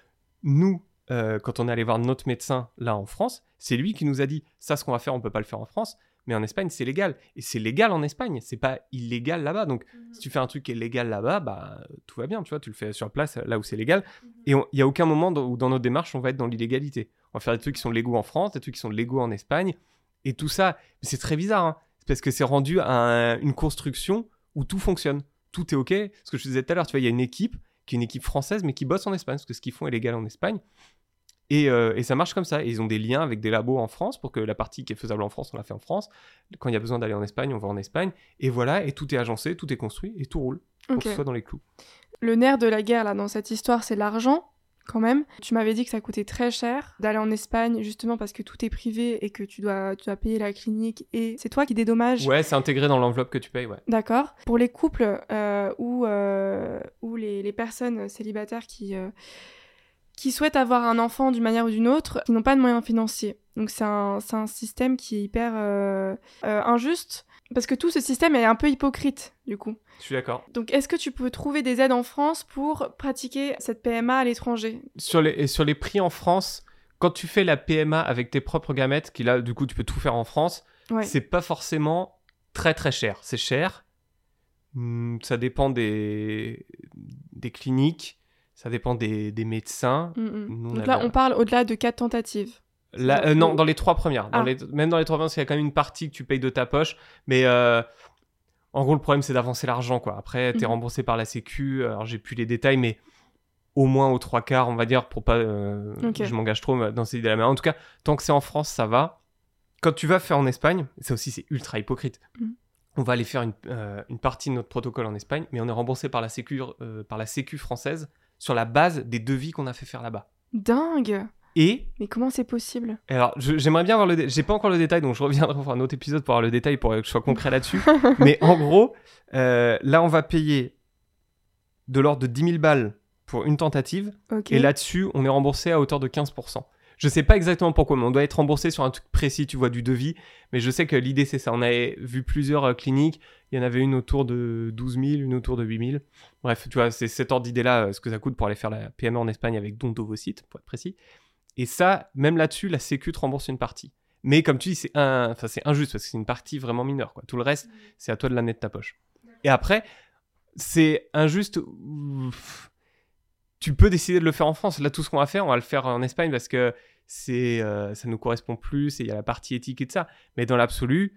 nous, euh, quand on est allé voir notre médecin là en France, c'est lui qui nous a dit ça, ce qu'on va faire, on peut pas le faire en France, mais en Espagne, c'est légal. Et c'est légal en Espagne, c'est pas illégal là-bas. Donc, si tu fais un truc qui est légal là-bas, bah tout va bien, tu vois, tu le fais sur place là où c'est légal. Et on- il y a aucun moment dans- où dans notre démarche, on va être dans l'illégalité. On va faire des trucs qui sont légaux en France, des trucs qui sont légaux en Espagne, et tout ça. C'est très bizarre, hein. C'est parce que c'est rendu à un- une construction où tout fonctionne, tout est ok. Ce que je te disais tout à l'heure, tu vois, il y a une équipe qui est une équipe française, mais qui bosse en Espagne, parce que ce qu'ils font est légal en Espagne. Et, euh, et ça marche comme ça. Et ils ont des liens avec des labos en France pour que la partie qui est faisable en France, on la fait en France. Quand il y a besoin d'aller en Espagne, on va en Espagne. Et voilà, et tout est agencé, tout est construit, et tout roule pour que ce soit dans les clous. Le nerf de la guerre là dans cette histoire, c'est l'argent quand même. Tu m'avais dit que ça coûtait très cher d'aller en Espagne justement parce que tout est privé et que tu dois, tu dois payer la clinique et c'est toi qui dédommage. Ouais, c'est intégré dans l'enveloppe que tu payes, ouais. D'accord. Pour les couples euh, ou, euh, les personnes célibataires qui, euh, qui souhaitent avoir un enfant d'une manière ou d'une autre, qui n'ont pas de moyens financiers. Donc c'est un, un système qui est hyper euh, euh, injuste parce que tout ce système est un peu hypocrite du coup. Je suis d'accord. Donc est-ce que tu peux trouver des aides en France pour pratiquer cette PMA à l'étranger? Sur les, et sur les prix en France, quand tu fais la PMA avec tes propres gamètes, qui là, du coup, tu peux tout faire en France, Ouais. c'est pas forcément très très cher. C'est cher. Hmm, ça dépend des, des cliniques, ça dépend des, des médecins. Mm, mm. Nous, on Donc là, on parle au-delà de quatre tentatives. Euh, non, dans les trois premières. Dans Ah. les- même dans les trois premières, il y a quand même une partie que tu payes de ta poche. Mais euh, en gros, le problème, c'est d'avancer l'argent. quoi. Après, tu es Mhm. remboursé par la Sécu. Alors, j'ai plus les détails, mais au moins aux trois quarts, on va dire, pour pas. euh. Je m'engage trop dans ces idées-là. Mais en tout cas, tant que c'est en France, ça va. Quand tu vas faire en Espagne, ça aussi, c'est ultra hypocrite. Mhm. On va aller faire une, euh, une partie de notre protocole en Espagne, mais on est remboursé par la Sécu, euh, par la sécu française sur la base des devis qu'on a fait faire là-bas. Dingue Et Mais comment c'est possible? Alors, j'aimerais bien avoir le. dé- J'ai pas encore le détail, donc je reviendrai pour un autre épisode pour avoir le détail pour que je sois concret là-dessus. Mais en gros, euh, là, on va payer de l'ordre de 10 000 balles pour une tentative, Ok. et là-dessus, on est remboursé à hauteur de 15%. Je sais pas exactement pourquoi, mais on doit être remboursé sur un truc précis, tu vois, du devis. Mais je sais que l'idée, c'est ça. On avait vu plusieurs euh, cliniques. Il y en avait une autour de 12 000, une autour de 8 000. Bref, tu vois, c'est cet ordre d'idée-là, euh, ce que ça coûte pour aller faire la PMA en Espagne avec don d'ovocytes, pour être précis. Et ça, même là-dessus, la Sécu te rembourse une partie. Mais comme tu dis, c'est un... enfin, injuste parce que c'est une partie vraiment mineure. Quoi. Tout le reste, c'est à toi de l'amener de ta poche. Et après, c'est injuste. Ouf. Tu peux décider de le faire en France. Là, tout ce qu'on va faire, on va le faire en Espagne parce que c'est, euh, ça nous correspond plus il y a la partie éthique et de ça. Mais dans l'absolu,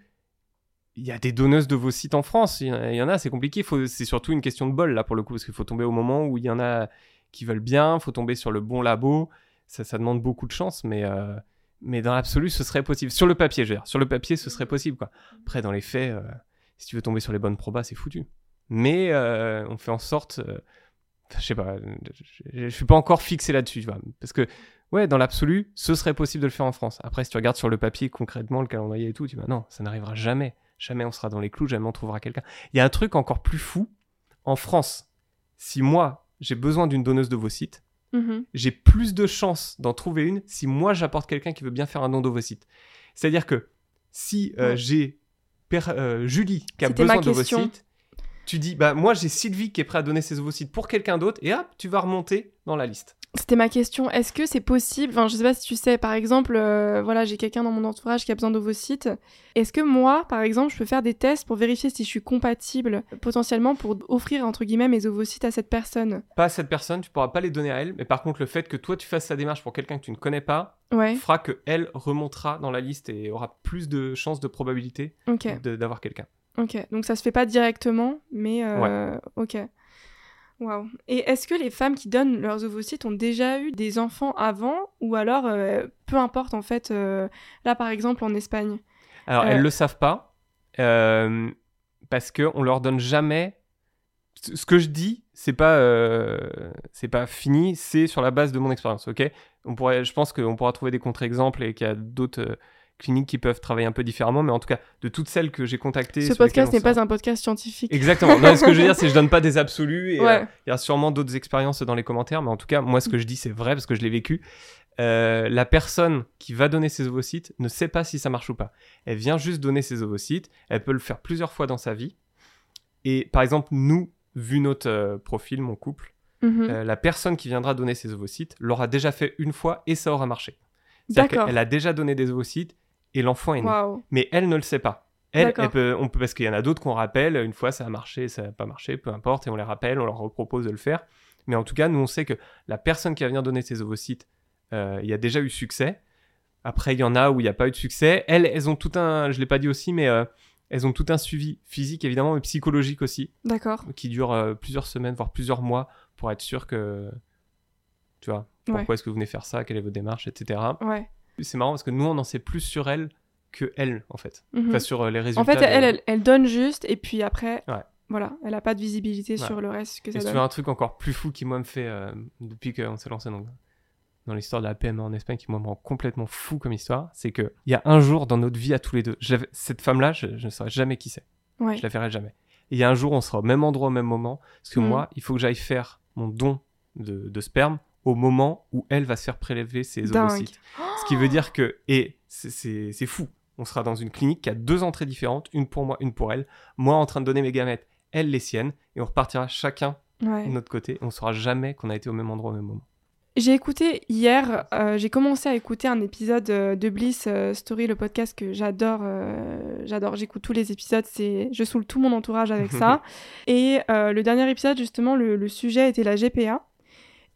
il y a des donneuses de vos sites en France. Il y en a, c'est compliqué. C'est surtout une question de bol là pour le coup parce qu'il faut tomber au moment où il y en a qui veulent bien. Il faut tomber sur le bon labo. Ça, demande beaucoup de chance, mais euh, mais dans l'absolu, ce serait possible. Sur le papier, je veux dire. Sur le papier, ce serait possible. Après, dans les faits, euh, si tu veux tomber sur les bonnes probas, c'est foutu. Mais euh, on fait en sorte. Je sais pas. Je, suis pas encore fixé là-dessus, tu vois. Parce que, ouais, dans l'absolu, ce serait possible de le faire en France. Après, si tu regardes sur le papier concrètement, le calendrier et tout, tu vas, non, ça n'arrivera jamais. Jamais on sera dans les clous, jamais on trouvera quelqu'un. Il y a un truc encore plus fou. En France, si moi, j'ai besoin d'une donneuse de vos sites, Mhm. j'ai plus de chances d'en trouver une si moi j'apporte quelqu'un qui veut bien faire un don d'ovocytes. C'est-à-dire que si euh, Ouais. j'ai euh, Julie qui a besoin question. Tu dis bah moi j'ai Sylvie qui est prêt à donner ses ovocytes pour quelqu'un d'autre et hop tu vas remonter dans la liste. C'était ma question. Est-ce que c'est possible Enfin, je sais pas si tu sais. Par exemple, euh, voilà, j'ai quelqu'un dans mon entourage qui a besoin d'ovocytes. Est-ce que moi, par exemple, je peux faire des tests pour vérifier si je suis compatible potentiellement pour offrir entre guillemets mes ovocytes à cette personne? Pas à cette personne, tu pourras pas les donner à elle, mais par contre le fait que toi tu fasses sa démarche pour quelqu'un que tu ne connais pas Ouais. fera que elle remontera dans la liste et aura plus de chances de probabilité d'avoir quelqu'un. Ok. Donc ça se fait pas directement, mais euh, ok. Waouh. Et est-ce que les femmes qui donnent leurs ovocytes ont déjà eu des enfants avant ou alors euh, peu importe en fait euh, là par exemple en Espagne Alors, elles le savent pas parce que on leur donne jamais. Ce que je dis, c'est pas, c'est pas fini, c'est sur la base de mon expérience, ok? On pourrait, je pense qu'on pourra trouver des contre-exemples et qu'il y a d'autres, cliniques qui peuvent travailler un peu différemment, mais en tout cas, de toutes celles que j'ai contactées. Ce podcast n'est pas un podcast scientifique. Exactement. Non, ce que je veux dire, c'est que je donne pas des absolus. Euh, il y a sûrement d'autres expériences dans les commentaires, mais en tout cas, moi, ce que je dis, c'est vrai parce que je l'ai vécu. Euh, la personne qui va donner ses ovocytes ne sait pas si ça marche ou pas. Elle vient juste donner ses ovocytes. Elle peut le faire plusieurs fois dans sa vie. Et par exemple, nous, vu notre euh, profil, mon couple, mhm. la personne qui viendra donner ses ovocytes l'aura déjà fait une fois et ça aura marché. D'accord. Elle a déjà donné des ovocytes et l'enfant est né. Mais elle ne le sait pas. Elle, peut, on peut, parce qu'il y en a d'autres qu'on rappelle, une fois ça a marché, ça n'a pas marché, peu importe, et on les rappelle, on leur repropose de le faire. Mais en tout cas, nous on sait que la personne qui va venir donner ses ovocytes, euh, il y a déjà eu succès. Après, il y en a où il n'y a pas eu de succès. Elles, elles ont tout un, je l'ai pas dit aussi, mais euh, elles ont tout un suivi physique évidemment, mais psychologique aussi. D'accord. Qui dure euh, plusieurs semaines, voire plusieurs mois, pour être sûr que, tu vois, pourquoi est-ce que vous venez faire ça, quelle est votre démarche, etc. Ouais c'est marrant parce que nous, on en sait plus sur elle que elle, en fait. Mhm. Enfin, sur euh, les résultats. En fait, elle, elle, donne juste, et puis après, voilà, elle n'a pas de visibilité sur le reste que ça et donne. un truc encore plus fou qui, moi, me fait, euh, depuis qu'on s'est lancé dans, dans l'histoire de la PME en Espagne, qui, moi, me rend complètement fou comme histoire, c'est qu'il y a un jour dans notre vie à tous les deux, cette femme-là, je, ne saurais jamais qui c'est. Je la verrai jamais. Et il y a un jour, on sera au même endroit, au même moment, parce que mhm. moi, il faut que j'aille faire mon don de, de sperme au moment où elle va se faire prélever ses ovocytes. Ce qui veut dire que, et c'est fou, on sera dans une clinique qui a deux entrées différentes, une pour moi, une pour elle. Moi en train de donner mes gamètes, elle les siennes, et on repartira chacun de notre côté. on saura jamais qu'on a été au même endroit au même moment. J'ai écouté hier, euh, j'ai commencé à écouter un épisode euh, de Bliss euh, Story, le podcast que j'adore. j'adore, j'écoute tous les épisodes, c'est, je saoule tout mon entourage avec ça. et le dernier épisode, justement, le, sujet était la GPA.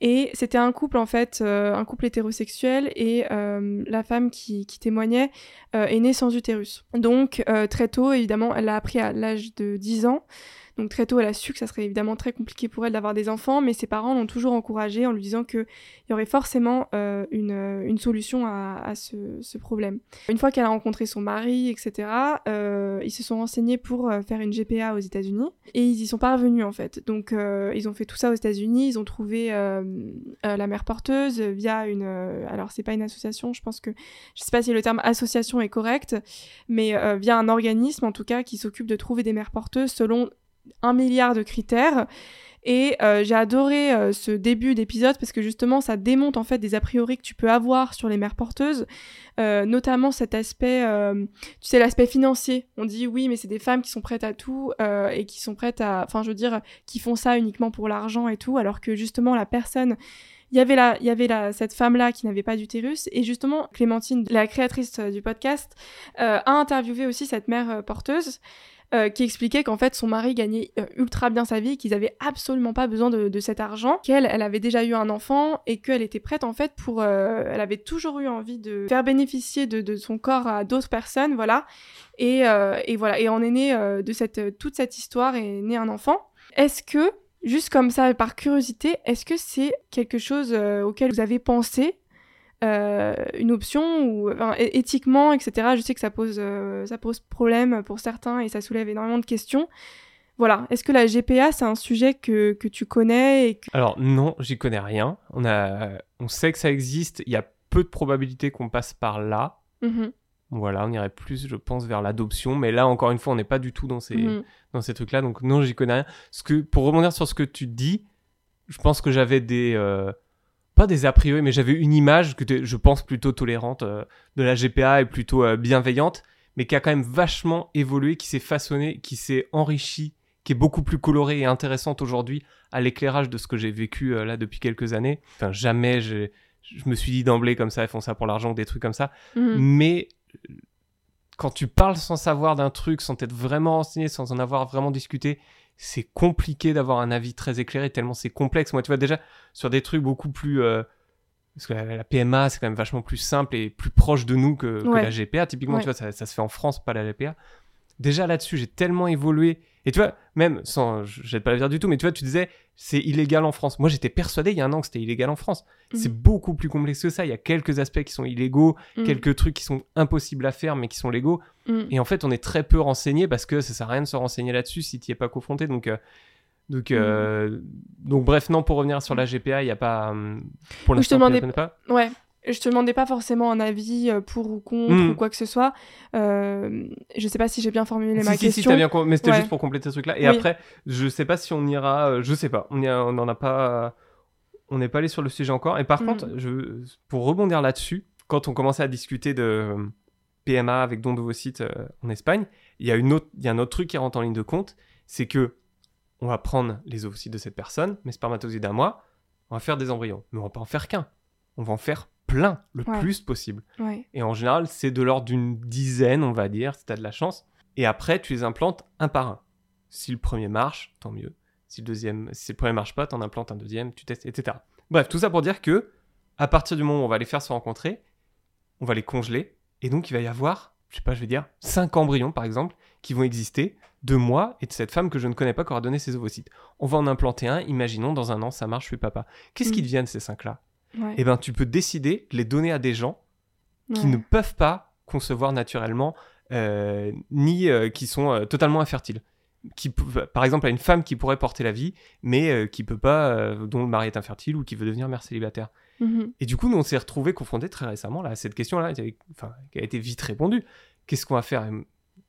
Et c'était un couple en fait, euh, un couple hétérosexuel et euh, la femme qui, témoignait euh, est née sans utérus. Donc très tôt, évidemment, elle l'a appris à l'âge de 10 ans. Donc très tôt, elle a su que ça serait évidemment très compliqué pour elle d'avoir des enfants, mais ses parents l'ont toujours encouragée en lui disant qu'il y aurait forcément euh, une, euh, une, solution à, à ce, ce, problème. Une fois qu'elle a rencontré son mari, etc., euh, ils se sont renseignés pour euh, faire une GPA aux États-Unis et ils y sont parvenus en fait. Donc euh, ils ont fait tout ça aux États-Unis, ils ont trouvé la mère porteuse via une. alors c'est pas une association, je pense que je sais pas si le terme association est correct, mais via un organisme en tout cas qui s'occupe de trouver des mères porteuses selon un milliard de critères. Et euh, j'ai adoré euh, ce début d'épisode parce que justement ça démonte en fait des a priori que tu peux avoir sur les mères porteuses, euh, notamment cet aspect, tu sais l'aspect financier. On dit oui mais c'est des femmes qui sont prêtes à tout et qui sont prêtes à, enfin je veux dire, qui font ça uniquement pour l'argent et tout, alors que justement la personne il y avait là, il y avait là cette femme-là qui n'avait pas d'utérus et justement Clémentine, la créatrice du podcast, a interviewé aussi cette mère porteuse euh, qui expliquait qu'en fait son mari gagnait euh, ultra bien sa vie, qu'ils avaient absolument pas besoin de, cet argent, qu'elle, elle avait déjà eu un enfant et qu'elle était prête en fait pour, euh, elle avait toujours eu envie de faire bénéficier de, son corps à d'autres personnes, voilà. Et, et, voilà, et on est né de cette toute cette histoire et né un enfant. Est-ce que Juste comme ça, par curiosité, est-ce que c'est quelque chose auquel vous avez pensé une option ou éthiquement, etc. Je sais que ça pose, euh, ça pose problème pour certains et ça soulève énormément de questions. Voilà. Est-ce que la GPA, c'est un sujet que, que tu connais et Alors non, j'y connais rien. On, a, on sait que ça existe. Il y a peu de probabilités qu'on passe par là. Mm-hmm. Voilà, on irait plus, je pense, vers l'adoption. Mais là, encore une fois, on n'est pas du tout dans ces, dans ces trucs-là. Donc non, j'y connais rien. Ce que, pour rebondir sur ce que tu dis, je pense que j'avais des... Euh, pas des a priori, mais j'avais une image que je pense plutôt tolérante euh, de la GPA et plutôt euh, bienveillante, mais qui a quand même vachement évolué, qui s'est façonné, qui s'est enrichi, qui est beaucoup plus colorée et intéressante aujourd'hui à l'éclairage de ce que j'ai vécu euh, là depuis quelques années. Enfin, jamais je me suis dit d'emblée comme ça, ils font ça pour l'argent ou des trucs comme ça. Mhm. Mais quand tu parles sans savoir d'un truc, sans être vraiment renseigné, sans en avoir vraiment discuté, c'est compliqué d'avoir un avis très éclairé tellement c'est complexe. Moi, tu vois, déjà, sur des trucs beaucoup plus. Euh, parce que la, PMA, c'est quand même vachement plus simple et plus proche de nous que, la GPA. Typiquement, tu vois, ça, ça, se fait en France, pas la GPA déjà là-dessus, j'ai tellement évolué. Et tu vois, même sans, je pas la dire du tout, mais tu vois, tu disais, c'est illégal en France. Moi, j'étais persuadé il y a un an que c'était illégal en France. Mhm. C'est beaucoup plus complexe que ça. Il y a quelques aspects qui sont illégaux, mhm. quelques trucs qui sont impossibles à faire, mais qui sont légaux. Mhm. Et en fait, on est très peu renseigné parce que ça sert à rien de se renseigner là-dessus si tu n'y es pas confronté. Donc, euh, donc, euh, donc, bref, non, pour revenir sur la GPA, il n'y a pas. Euh, pour l'instant, je te demandais pas. Ouais. Je te demandais pas forcément un avis euh, pour ou contre Mm. ou quoi que ce soit. Euh, je sais pas si j'ai bien formulé Si, ma si, si, question. t'as bien mais c'était Ouais. juste pour compléter ce truc-là. Et Oui. après, je sais pas si on ira, euh, je sais pas, on n'en a pas, on n'est pas allé sur le sujet encore. Et par Mm. contre, je, pour rebondir là-dessus, quand on commençait à discuter de euh, PMA avec don d'ovocytes euh, en Espagne, il y a une autre, il y a un autre truc qui rentre en ligne de compte, c'est que on va prendre les ovocytes de cette personne, mes spermatozoïdes à moi, on va faire des embryons, mais on va pas en faire qu'un, on va en faire plein, le Ouais. plus possible. Ouais. Et en général, c'est de l'ordre d'une dizaine, on va dire, si tu as de la chance. Et après, tu les implantes un par un. Si le premier marche, tant mieux. Si le deuxième, si le premier marche pas, t'en implantes un deuxième, tu testes, etc. Bref, tout ça pour dire que, à partir du moment où on va les faire se rencontrer, on va les congeler, et donc il va y avoir, je sais pas, je vais dire, cinq embryons par exemple, qui vont exister de moi et de cette femme que je ne connais pas qui aura donné ses ovocytes. On va en implanter un, imaginons dans un an ça marche, je suis papa. Qu'est-ce Mm. qui deviennent ces cinq-là? Ouais. Eh ben, tu peux décider de les donner à des gens qui ne peuvent pas concevoir naturellement, euh, ni euh, qui sont euh, totalement infertiles. Qui, peuvent- par exemple, à une femme qui pourrait porter la vie, mais qui peut pas, dont le mari est infertile ou qui veut devenir mère célibataire. Mhm. Et du coup, nous, on s'est retrouvés confrontés très récemment là, à cette question-là, qui avait- enfin, qui a été vite répondue. Qu'est-ce qu'on va faire?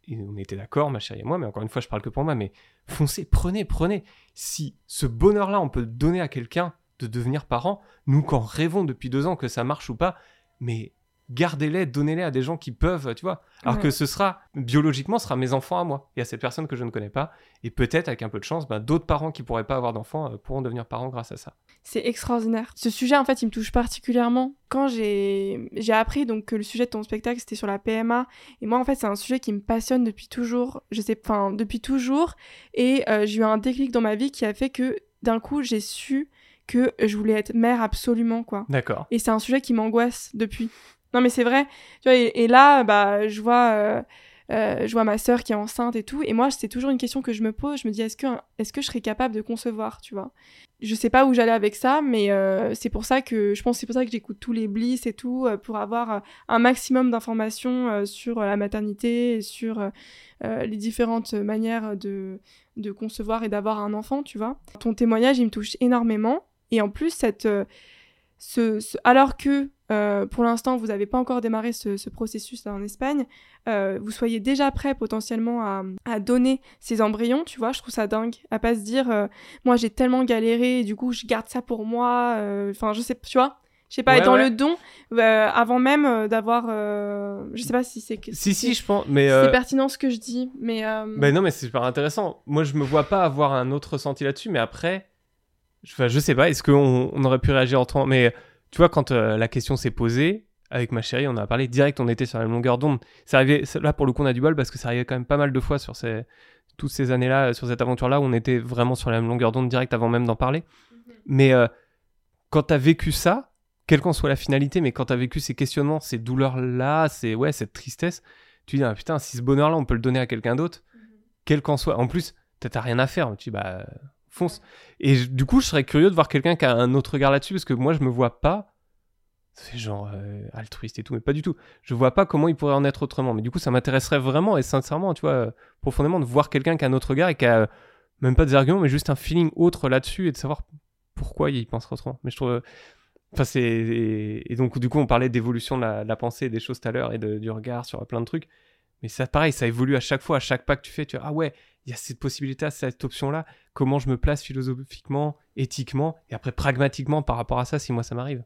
Et on était d'accord, ma chérie et moi, mais encore une fois, je parle que pour moi, mais foncez, prenez, prenez. Si ce bonheur-là, on peut le donner à quelqu'un de devenir parent, nous, quand rêvons depuis deux ans que ça marche ou pas, mais gardez-les, donnez-les à des gens qui peuvent, tu vois. Alors Ouais. que ce sera, biologiquement, ce sera mes enfants à moi et à cette personne que je ne connais pas. Et peut-être, avec un peu de chance, ben, d'autres parents qui pourraient pas avoir d'enfants euh, pourront devenir parents grâce à ça. C'est extraordinaire. Ce sujet, en fait, il me touche particulièrement. Quand j'ai j'ai appris donc que le sujet de ton spectacle c'était sur la PMA, et moi, en fait, c'est un sujet qui me passionne depuis toujours. Je sais, enfin, depuis toujours. Et euh, j'ai eu un déclic dans ma vie qui a fait que d'un coup, j'ai su que je voulais être mère absolument, quoi. D'accord. Et c'est un sujet qui m'angoisse depuis. Non, mais c'est vrai. Tu vois, et, et là, bah, je vois, euh, euh, je vois ma sœur qui est enceinte et tout. Et moi, c'est toujours une question que je me pose. Je me dis, est-ce que, est-ce que je serais capable de concevoir, tu vois? Je sais pas où j'allais avec ça, mais euh, c'est pour ça que je pense c'est pour ça que j'écoute tous les bliss et tout pour avoir un maximum d'informations sur la maternité et sur les différentes manières de de concevoir et d'avoir un enfant, tu vois? Ton témoignage, il me touche énormément. Et en plus, cette, euh, ce, ce- alors que euh, pour l'instant, vous n'avez pas encore démarré ce, ce processus en Espagne, euh, vous soyez déjà prêt potentiellement à, à donner ces embryons, tu vois, je trouve ça dingue. À pas se dire, euh, moi j'ai tellement galéré, et du coup je garde ça pour moi. Enfin, je sais, tu vois, je sais pas, Ouais, dans ouais. le don euh, avant même euh, d'avoir. euh, je sais pas si c'est. Si, si, je pense. Mais c'est pertinent ce que je dis, mais. Ben non, mais c'est super intéressant. Moi, je me vois pas avoir un autre ressenti là-dessus, mais après, enfin, je sais pas, est-ce qu'on on aurait pu réagir autrement? Mais tu vois, quand euh, la question s'est posée, avec ma chérie, on en a parlé direct, on était sur la même longueur d'onde. Ça arrivait, là, pour le coup, on a du bol parce que ça arrivait quand même pas mal de fois sur ces, toutes ces années-là, sur cette aventure-là, où on était vraiment sur la même longueur d'onde direct avant même d'en parler. Mais euh, quand t'as vécu ça, quelle qu'en soit la finalité, mais quand t'as vécu ces questionnements, ces douleurs-là, ces, ouais, cette tristesse, tu dis, ah, putain, si ce bonheur-là, on peut le donner à quelqu'un d'autre, quel qu'en soit. En plus, t'as rien à faire. Tu dis, bah, fonce. Et du coup, je serais curieux de voir quelqu'un qui a un autre regard là-dessus, parce que moi, je me vois pas. C'est genre euh, altruiste et tout, mais pas du tout. Je vois pas comment il pourrait en être autrement. Mais du coup, ça m'intéresserait vraiment et sincèrement, tu vois, profondément, de voir quelqu'un qui a un autre regard et qui a euh, même pas des arguments, mais juste un feeling autre là-dessus et de savoir pourquoi il penserait autrement. Mais je trouve. Enfin, c'est. Et, donc, du coup, on parlait d'évolution de la, pensée des choses tout à l'heure et de- du regard sur plein de trucs. Mais ça, pareil, ça évolue à chaque fois, à chaque pas que tu fais. Tu vois, ah ouais, il y a cette possibilité, cette option-là. Comment je me place philosophiquement, éthiquement et après pragmatiquement par rapport à ça si moi ça m'arrive?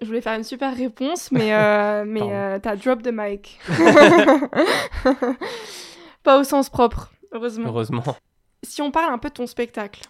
Je voulais faire une super réponse, mais, euh, mais euh, t'as drop the mic. Pas au sens propre, heureusement. Heureusement. Si on parle un peu de ton spectacle.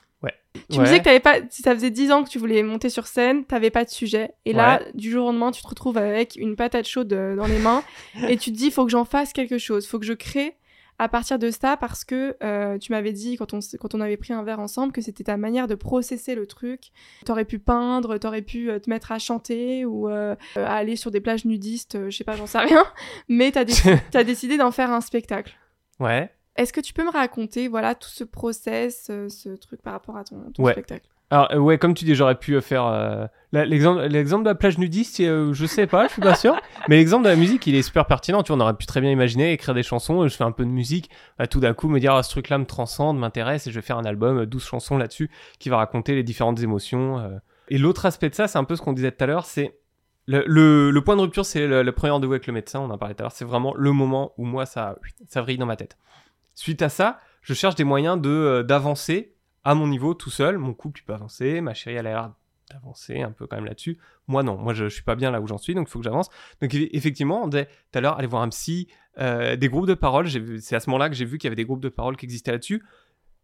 Tu me Ouais. disais que t'avais pas, si ça faisait 10 ans que tu voulais monter sur scène, t'avais pas de sujet. Et là, du jour au lendemain, tu te retrouves avec une patate chaude euh, dans les mains et tu te dis, faut que j'en fasse quelque chose, faut que je crée à partir de ça parce que euh, tu m'avais dit quand on, s- quand on avait pris un verre ensemble que c'était ta manière de processer le truc. T'aurais pu peindre, t'aurais pu euh, te mettre à chanter ou euh, à aller sur des plages nudistes, je sais pas, j'en sais rien. Mais t'as déc- t'as décidé d'en faire un spectacle. Ouais. Est-ce que tu peux me raconter, voilà, tout ce process, ce truc par rapport à ton, ton Ouais. spectacle? Alors, euh, ouais, comme tu dis, j'aurais pu euh, faire. euh, la- L'exemple l'exemple de la plage nudiste, euh, je sais pas, je suis pas sûr. mais l'exemple de la musique, il est super pertinent. Tu vois, on aurait pu très bien imaginer écrire des chansons. euh, Je fais un peu de musique. bah, tout d'un coup, me dire, ah, ce truc-là me transcende, m'intéresse, et je vais faire un album, euh, 12 chansons là-dessus, qui va raconter les différentes émotions. euh. Et l'autre aspect de ça, c'est un peu ce qu'on disait tout à l'heure, c'est Le, le- le point de rupture, c'est le, le premier rendez-vous avec le médecin, on en parlait tout à l'heure. C'est vraiment le moment où moi, ça, ça vrille dans ma tête. Suite à ça, je cherche des moyens de euh, d'avancer à mon niveau tout seul. Mon couple, il peut avancer. Ma chérie, elle a l'air d'avancer un peu quand même là-dessus. Moi, non. Moi, je, je suis pas bien là où j'en suis, donc il faut que j'avance. Donc, eff- effectivement, on tout à l'heure, aller voir un psy, euh, des groupes de parole. C'est à ce moment-là que j'ai vu qu'il y avait des groupes de parole qui existaient là-dessus.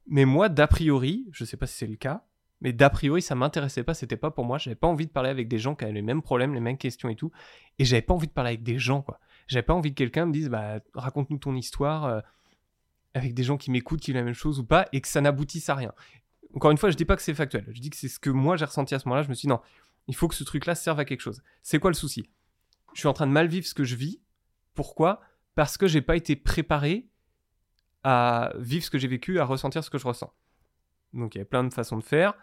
Mais moi, d'a priori, je sais pas si c'est le cas, mais d'a priori, ça m'intéressait pas, c'était pas pour moi. J'avais pas envie de parler avec des gens qui avaient les mêmes problèmes, les mêmes questions et tout. Et j'avais pas envie de parler avec des gens, quoi. J'avais pas envie que quelqu'un me dise, bah, raconte-nous ton histoire euh, avec des gens qui m'écoutent, qui vivent la même chose ou pas, et que ça n'aboutisse à rien. Encore une fois, je dis pas que c'est factuel. Je dis que c'est ce que moi j'ai ressenti à ce moment-là. Je me suis dit, non, il faut que ce truc-là serve à quelque chose. C'est quoi le souci? Je suis en train de mal vivre ce que je vis. Pourquoi? Parce que j'ai pas été préparé à vivre ce que j'ai vécu, à ressentir ce que je ressens. Donc il y avait plein de façons de faire.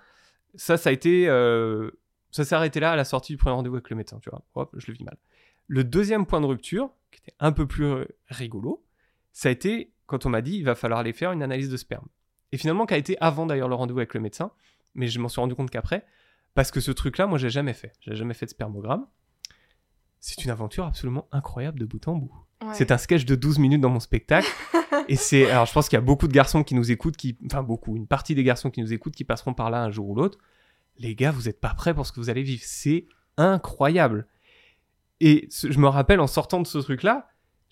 Ça, ça a été, euh, ça s'est arrêté là à la sortie du premier rendez-vous avec le médecin, tu vois. Hop, je le vis mal. Le deuxième point de rupture, qui était un peu plus euh, rigolo, ça a été quand on m'a dit il va falloir aller faire une analyse de sperme. Et finalement, qui a été avant d'ailleurs le rendez-vous avec le médecin, mais je m'en suis rendu compte qu'après, parce que ce truc-là, moi, j'ai jamais fait. J'ai jamais fait de spermogramme. C'est une aventure absolument incroyable de bout en bout. Ouais. C'est un sketch de 12 minutes dans mon spectacle. et c'est. Alors, je pense qu'il y a beaucoup de garçons qui nous écoutent, qui. Enfin, beaucoup. Une partie des garçons qui nous écoutent qui passeront par là un jour ou l'autre. Les gars, vous n'êtes pas prêts pour ce que vous allez vivre. C'est incroyable. Et ce- je me rappelle en sortant de ce truc-là,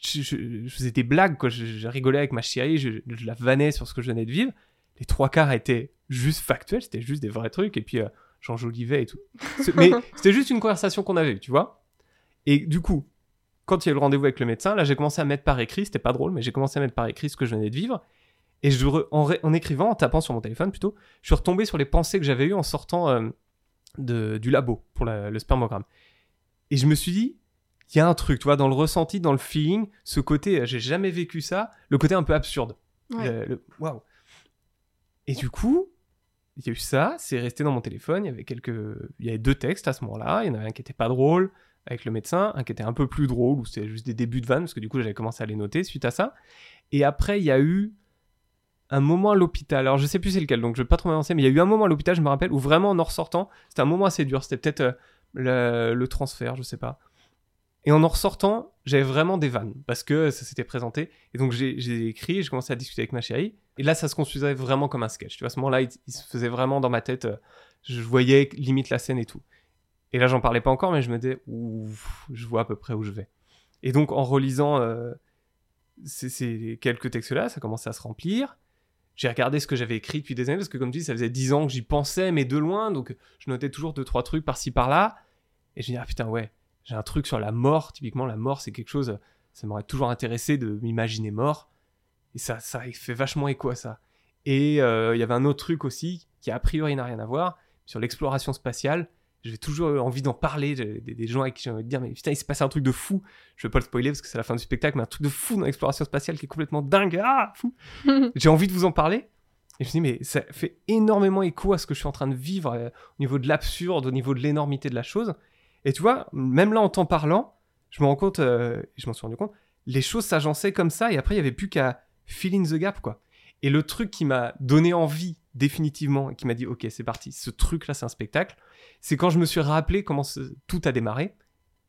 je, je- je faisais des blagues, quoi. Je, je rigolais avec ma chérie, je, la vannais sur ce que je venais de vivre. Les trois quarts étaient juste factuels, c'était juste des vrais trucs. Et puis, euh, j'enjolivais et tout. Mais c'était juste une conversation qu'on avait tu vois. Et du coup, quand il y a eu le rendez-vous avec le médecin, là, j'ai commencé à mettre par écrit, c'était pas drôle, mais j'ai commencé à mettre par écrit ce que je venais de vivre. Et je, en, écrivant, en tapant sur mon téléphone plutôt, je suis retombé sur les pensées que j'avais eues en sortant euh, de, du labo pour la- le spermogramme. Et je me suis dit, il y a un truc, tu vois, dans le ressenti, dans le feeling, ce côté, euh, j'ai jamais vécu ça, le côté un peu absurde. Ouais. Le- Waouh. Et du coup, il y a eu ça, c'est resté dans mon téléphone. Il y avait quelques, il y avait deux textes à ce moment-là. Il y en avait un qui était pas drôle avec le médecin, un qui était un peu plus drôle où c'était juste des débuts de vanne parce que du coup j'avais commencé à les noter suite à ça. Et après il y a eu un moment à l'hôpital. Alors je sais plus c'est lequel, donc je vais pas trop m'avancer, mais il y a eu un moment à l'hôpital, je me rappelle, où vraiment en en ressortant, c'était un moment assez dur. C'était peut-être euh, le, le transfert, je sais pas. Et en en ressortant, j'avais vraiment des vannes parce que ça s'était présenté. Et donc j'ai écrit, j'ai commencé à discuter avec ma chérie. Et là, ça se construisait vraiment comme un sketch. Tu vois, à ce moment-là, il, se faisait vraiment dans ma tête. euh, je voyais limite la scène et tout. Et là, j'en parlais pas encore, mais je me disais, ouf, je vois à peu près où je vais. Et donc, en relisant euh, ces, quelques textes-là, ça commençait à se remplir. J'ai regardé ce que j'avais écrit depuis des années, parce que comme tu dis, ça faisait 10 ans que j'y pensais, mais de loin, donc je notais toujours deux, trois trucs par-ci, par-là. Et je me dis, ah putain, ouais, j'ai un truc sur la mort. Typiquement, la mort, c'est quelque chose, ça m'aurait toujours intéressé de m'imaginer mort. Et ça, ça fait vachement écho à ça. Et euh, il y avait un autre truc aussi, qui a priori n'a rien à voir, sur l'exploration spatiale. J'ai toujours envie d'en parler. Des, des gens avec qui j'ai envie de dire, mais putain, il s'est passé un truc de fou. Je vais pas le spoiler parce que c'est la fin du spectacle, mais un truc de fou dans l'exploration spatiale qui est complètement dingue. Ah, fou. j'ai envie de vous en parler. Et je me dis, mais ça fait énormément écho à ce que je suis en train de vivre euh, au niveau de l'absurde, au niveau de l'énormité de la chose. Et tu vois, même là, en t'en parlant, je me rends compte, euh, je m'en suis rendu compte, les choses s'agençaient comme ça, et après, il y avait plus qu'à fill in the gap, quoi. Et le truc qui m'a donné envie, définitivement, et qui m'a dit, ok, c'est parti, ce truc-là, c'est un spectacle, c'est quand je me suis rappelé comment tout a démarré,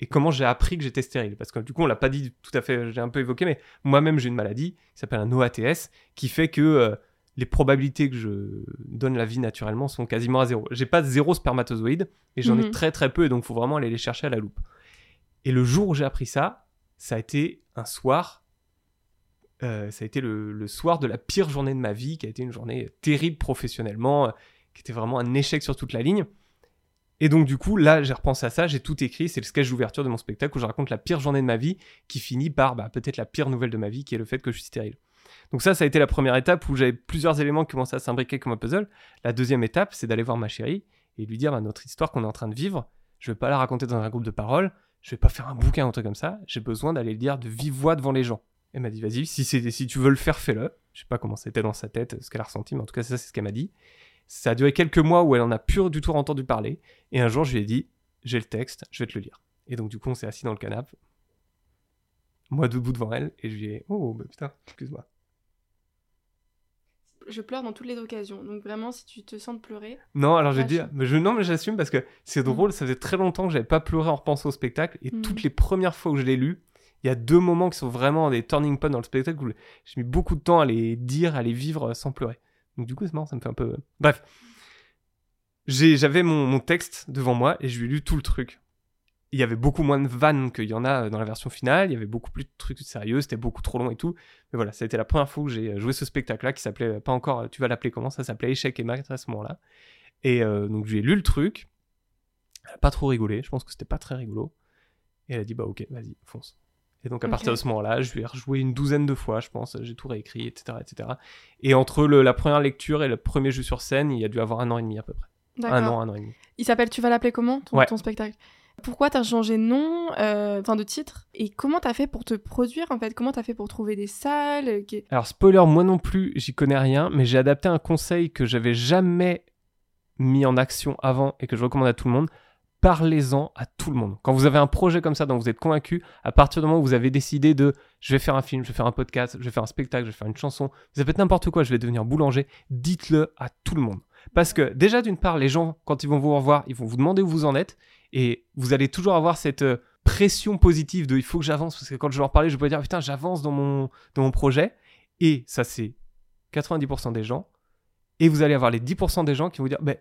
et comment j'ai appris que j'étais stérile. Parce que du coup, on l'a pas dit tout à fait, j'ai un peu évoqué, mais moi-même, j'ai une maladie qui s'appelle un OATS, qui fait que euh, les probabilités que je donne la vie naturellement sont quasiment à zéro. J'ai pas zéro spermatozoïde, et j'en ai Mhm. très très peu, et donc faut vraiment aller les chercher à la loupe. Et le jour où j'ai appris ça, ça a été un soir, euh, ça a été le, le soir de la pire journée de ma vie, qui a été une journée terrible professionnellement, euh, qui était vraiment un échec sur toute la ligne. Et donc du coup, là, j'ai repensé à ça, j'ai tout écrit, c'est le sketch d'ouverture de mon spectacle où je raconte la pire journée de ma vie, qui finit par bah, peut-être la pire nouvelle de ma vie, qui est le fait que je suis stérile. Donc ça, ça a été la première étape où j'avais plusieurs éléments qui commençaient à s'imbriquer comme un puzzle. La deuxième étape, c'est d'aller voir ma chérie et lui dire bah, notre histoire qu'on est en train de vivre, je vais pas la raconter dans un groupe de parole, je vais pas faire un bouquin ou un truc comme ça, j'ai besoin d'aller le dire de vive voix devant les gens. Elle m'a dit vas-y, si, tu veux le faire, fais-le. Je sais pas comment c'était dans sa tête, ce qu'elle a ressenti, mais en tout cas, ça, c'est ce qu'elle m'a dit. Ça a duré quelques mois où elle en a plus du tout entendu parler. Et un jour, je lui ai dit j'ai le texte, je vais te le lire. Et donc, du coup, on s'est assis dans le canapé, moi debout devant elle, et je lui ai oh, bah putain, excuse-moi. Je pleure dans toutes les occasions. Donc vraiment, si tu te sens de pleurer. Non, alors je vais dire, mais je, non, mais j'assume parce que c'est Mm. drôle, ça faisait très longtemps que j'avais pas pleuré en repensant au spectacle, et Mm. toutes les premières fois où je l'ai lu, il y a deux moments qui sont vraiment des turning points dans le spectacle où j'ai mis beaucoup de temps à les dire, à les vivre sans pleurer. Donc du coup, c'est marrant, ça me fait un peu... Bref. J'avais mon, mon texte devant moi et je lui ai lu tout le truc. Il y avait beaucoup moins de vannes qu'il y en a dans la version finale, il y avait beaucoup plus de trucs sérieux, c'était beaucoup trop long et tout. Mais voilà, ça a été la première fois où j'ai joué ce spectacle-là qui s'appelait, pas encore, tu vas l'appeler comment? Ça s'appelait Échec et Maths à ce moment-là. Et euh, donc j'ai lu le truc. Elle a pas trop rigolé. Je pense que c'était pas très rigolo. Et elle a dit bah ok, vas-y, fonce. Et donc à partir de ce moment-là, je lui ai rejoué une douzaine de fois, je pense. J'ai tout réécrit, etc., etc. Et entre le- la première lecture et le premier jeu sur scène, il y a dû avoir un an et demi à peu près. Un an, un an et demi. Il s'appelle Tu vas l'appeler comment ton, Ouais. ton spectacle? Pourquoi t'as changé de nom, euh, enfin de titre Et comment t'as fait pour te produire en fait? Comment t'as fait pour trouver des salles euh, Alors spoiler, moi non plus, j'y connais rien, mais j'ai adapté un conseil que j'avais jamais mis en action avant et que je recommande à tout le monde. Parlez-en à tout le monde. Quand vous avez un projet comme ça dont vous êtes convaincu, à partir du moment où vous avez décidé de je vais faire un film, je vais faire un podcast, je vais faire un spectacle, je vais faire une chanson, vous avez n'importe quoi, je vais devenir boulanger, dites-le à tout le monde. Parce que déjà d'une part, les gens, quand ils vont vous revoir, ils vont vous demander où vous en êtes et vous allez toujours avoir cette euh, pression positive de il faut que j'avance parce que quand je leur parler, je peux dire putain, j'avance dans mon, dans mon projet. Et ça, c'est 90% des gens. Et vous allez avoir les 10% des gens qui vont vous dire ben,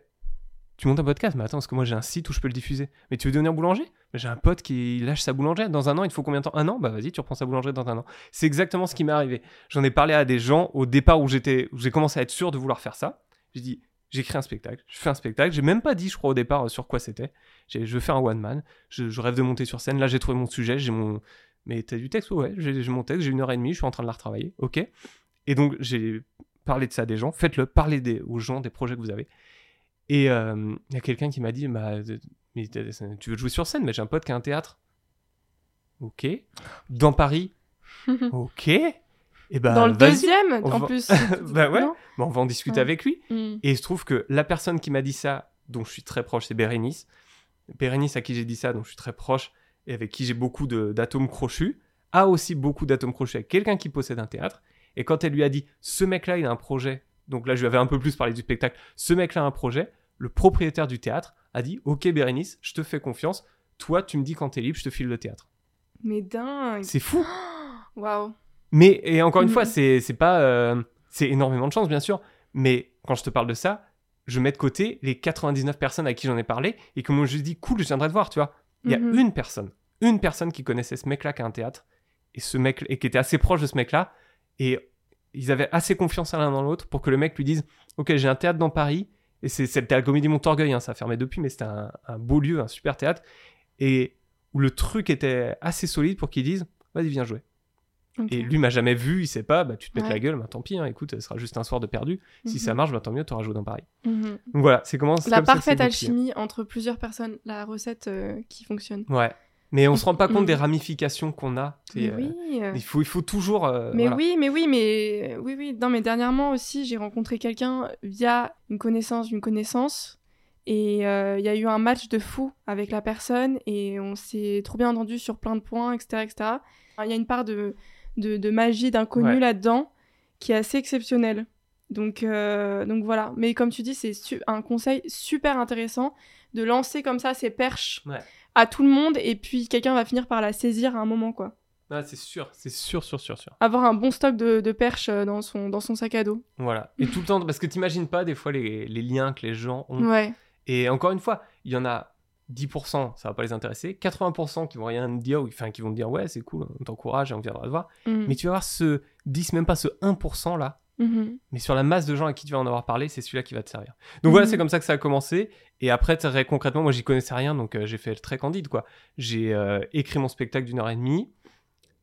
Tu montes un podcast, mais attends, parce que moi j'ai un site où je peux le diffuser. Mais tu veux devenir boulanger? J'ai un pote qui lâche sa boulangerie. Dans un an, il faut combien de temps? Un an? Bah vas-y, tu reprends sa boulangerie dans un an. C'est exactement ce qui m'est arrivé. J'en ai parlé à des gens au départ où j'étais, où j'ai commencé à être sûr de vouloir faire ça. J'ai dit J'écris un spectacle, je fais un spectacle. J'ai même pas dit, je crois, au départ euh, sur quoi c'était. Je veux faire un one man. Je, je rêve de monter sur scène. Là, j'ai trouvé mon sujet. J'ai mon. Mais t'as du texte? Ouais, j'ai mon texte. J'ai une heure et demie. Je suis en train de la retravailler. Ok. Et donc, j'ai parlé de ça à des gens. Faites-le. Parlez des, aux gens des projets que vous avez. Et euh, il y a quelqu'un qui m'a dit bah, euh, mais Tu veux jouer sur scène? Mais j'ai un pote qui a un théâtre. Ok. Dans Paris. Ok. Et ben, Dans le deuxième, en va- plus. Bah ouais. Bah, on va en discuter Ouais. avec lui. Mm. Et il se trouve que la personne qui m'a dit ça, dont je suis très proche, c'est Bérénice. Bérénice à qui j'ai dit ça, dont je suis très proche, et avec qui j'ai beaucoup d'atomes crochus, a aussi beaucoup d'atomes crochus avec quelqu'un qui possède un théâtre. Et quand elle lui a dit, ce mec-là, il a un projet, donc là, je lui avais un peu plus parlé du spectacle, ce mec-là a un projet, le propriétaire du théâtre a dit, ok Bérénice, je te fais confiance, toi, tu me dis quand t'es libre, je te file le théâtre. Mais dingue. C'est fou Waouh. Mais, et encore une fois, c'est c'est pas. euh, c'est énormément de chance, bien sûr. Mais quand je te parle de ça, je mets de côté les 99 personnes à qui j'en ai parlé et qui m'ont juste dit cool, je viendrai te voir, tu vois. Il y a Mhm. une personne, une personne qui connaissait ce mec-là qui a un théâtre et ce mec et qui était assez proche de ce mec-là et ils avaient assez confiance l'un dans l'autre pour que le mec lui dise ok j'ai un théâtre dans Paris et le théâtre Comédie Montorgueil, hein, ça a fermé depuis mais c'était un, un beau lieu, un super théâtre et où le truc était assez solide pour qu'ils disent vas-y viens jouer. Et lui m'a jamais vu, il sait pas, bah tu te Ouais. la gueule, bah tant pis, hein, écoute, ce sera juste un soir de perdu. Si Mhm. ça marche, bah tant mieux, t'auras joué dans Paris. Mhm. Donc voilà, c'est comment La comme parfaite alchimie entre plusieurs personnes, la recette euh, qui fonctionne. Ouais. Mais on se rend pas compte des ramifications qu'on a. Mais euh, oui. euh, il, faut, il faut toujours. euh, Mais voilà. oui, mais oui, mais oui, oui. Non, mais dernièrement aussi, j'ai rencontré quelqu'un via une connaissance d'une connaissance. Et euh, il y a eu un match de fou avec la personne et on s'est trop bien entendu sur plein de points, etc. etc. Il y a une part de, de, de magie, d'inconnu Ouais. là-dedans qui est assez exceptionnelle. Donc, euh, donc voilà. Mais comme tu dis, c'est un conseil super intéressant de lancer comme ça ses perches Ouais. à tout le monde et puis quelqu'un va finir par la saisir à un moment, quoi. Ah, c'est sûr, c'est sûr, sûr, sûr, sûr. Avoir un bon stock de, de perches euh, dans son, dans son sac à dos. Voilà. Et tout le temps, parce que t'imagines pas des fois les, les liens que les gens ont. Ouais. Et encore une fois, il y en a 10%, ça va pas les intéresser, 80% qui vont rien dire, ou enfin qui vont dire ouais, c'est cool, on t'encourage et on viendra te voir. Mhm. Mais tu vas voir ce 10, même pas ce 1% là, Mhm. mais sur la masse de gens à qui tu vas en avoir parlé, c'est celui-là qui va te servir. Donc voilà, Mhm. c'est comme ça que ça a commencé. Et après, très concrètement, moi, j'y connaissais rien, donc euh, j'ai fait très candide, quoi. J'ai euh, écrit mon spectacle d'une heure et demie.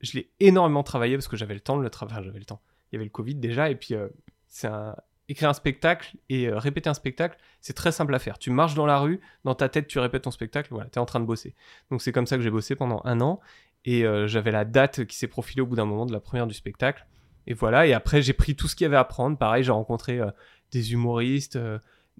Je l'ai énormément travaillé parce que j'avais le temps de le travailler. Enfin, j'avais le temps. Il y avait le Covid déjà, et puis euh, c'est un écrire un spectacle et euh, répéter un spectacle, c'est très simple à faire. Tu marches dans la rue, dans ta tête, tu répètes ton spectacle, voilà, tu es en train de bosser. Donc c'est comme ça que j'ai bossé pendant un an. Et euh, j'avais la date qui s'est profilée au bout d'un moment de la première du spectacle. Et voilà, et après j'ai pris tout ce qu'il y avait à prendre. Pareil, j'ai rencontré euh, des humoristes,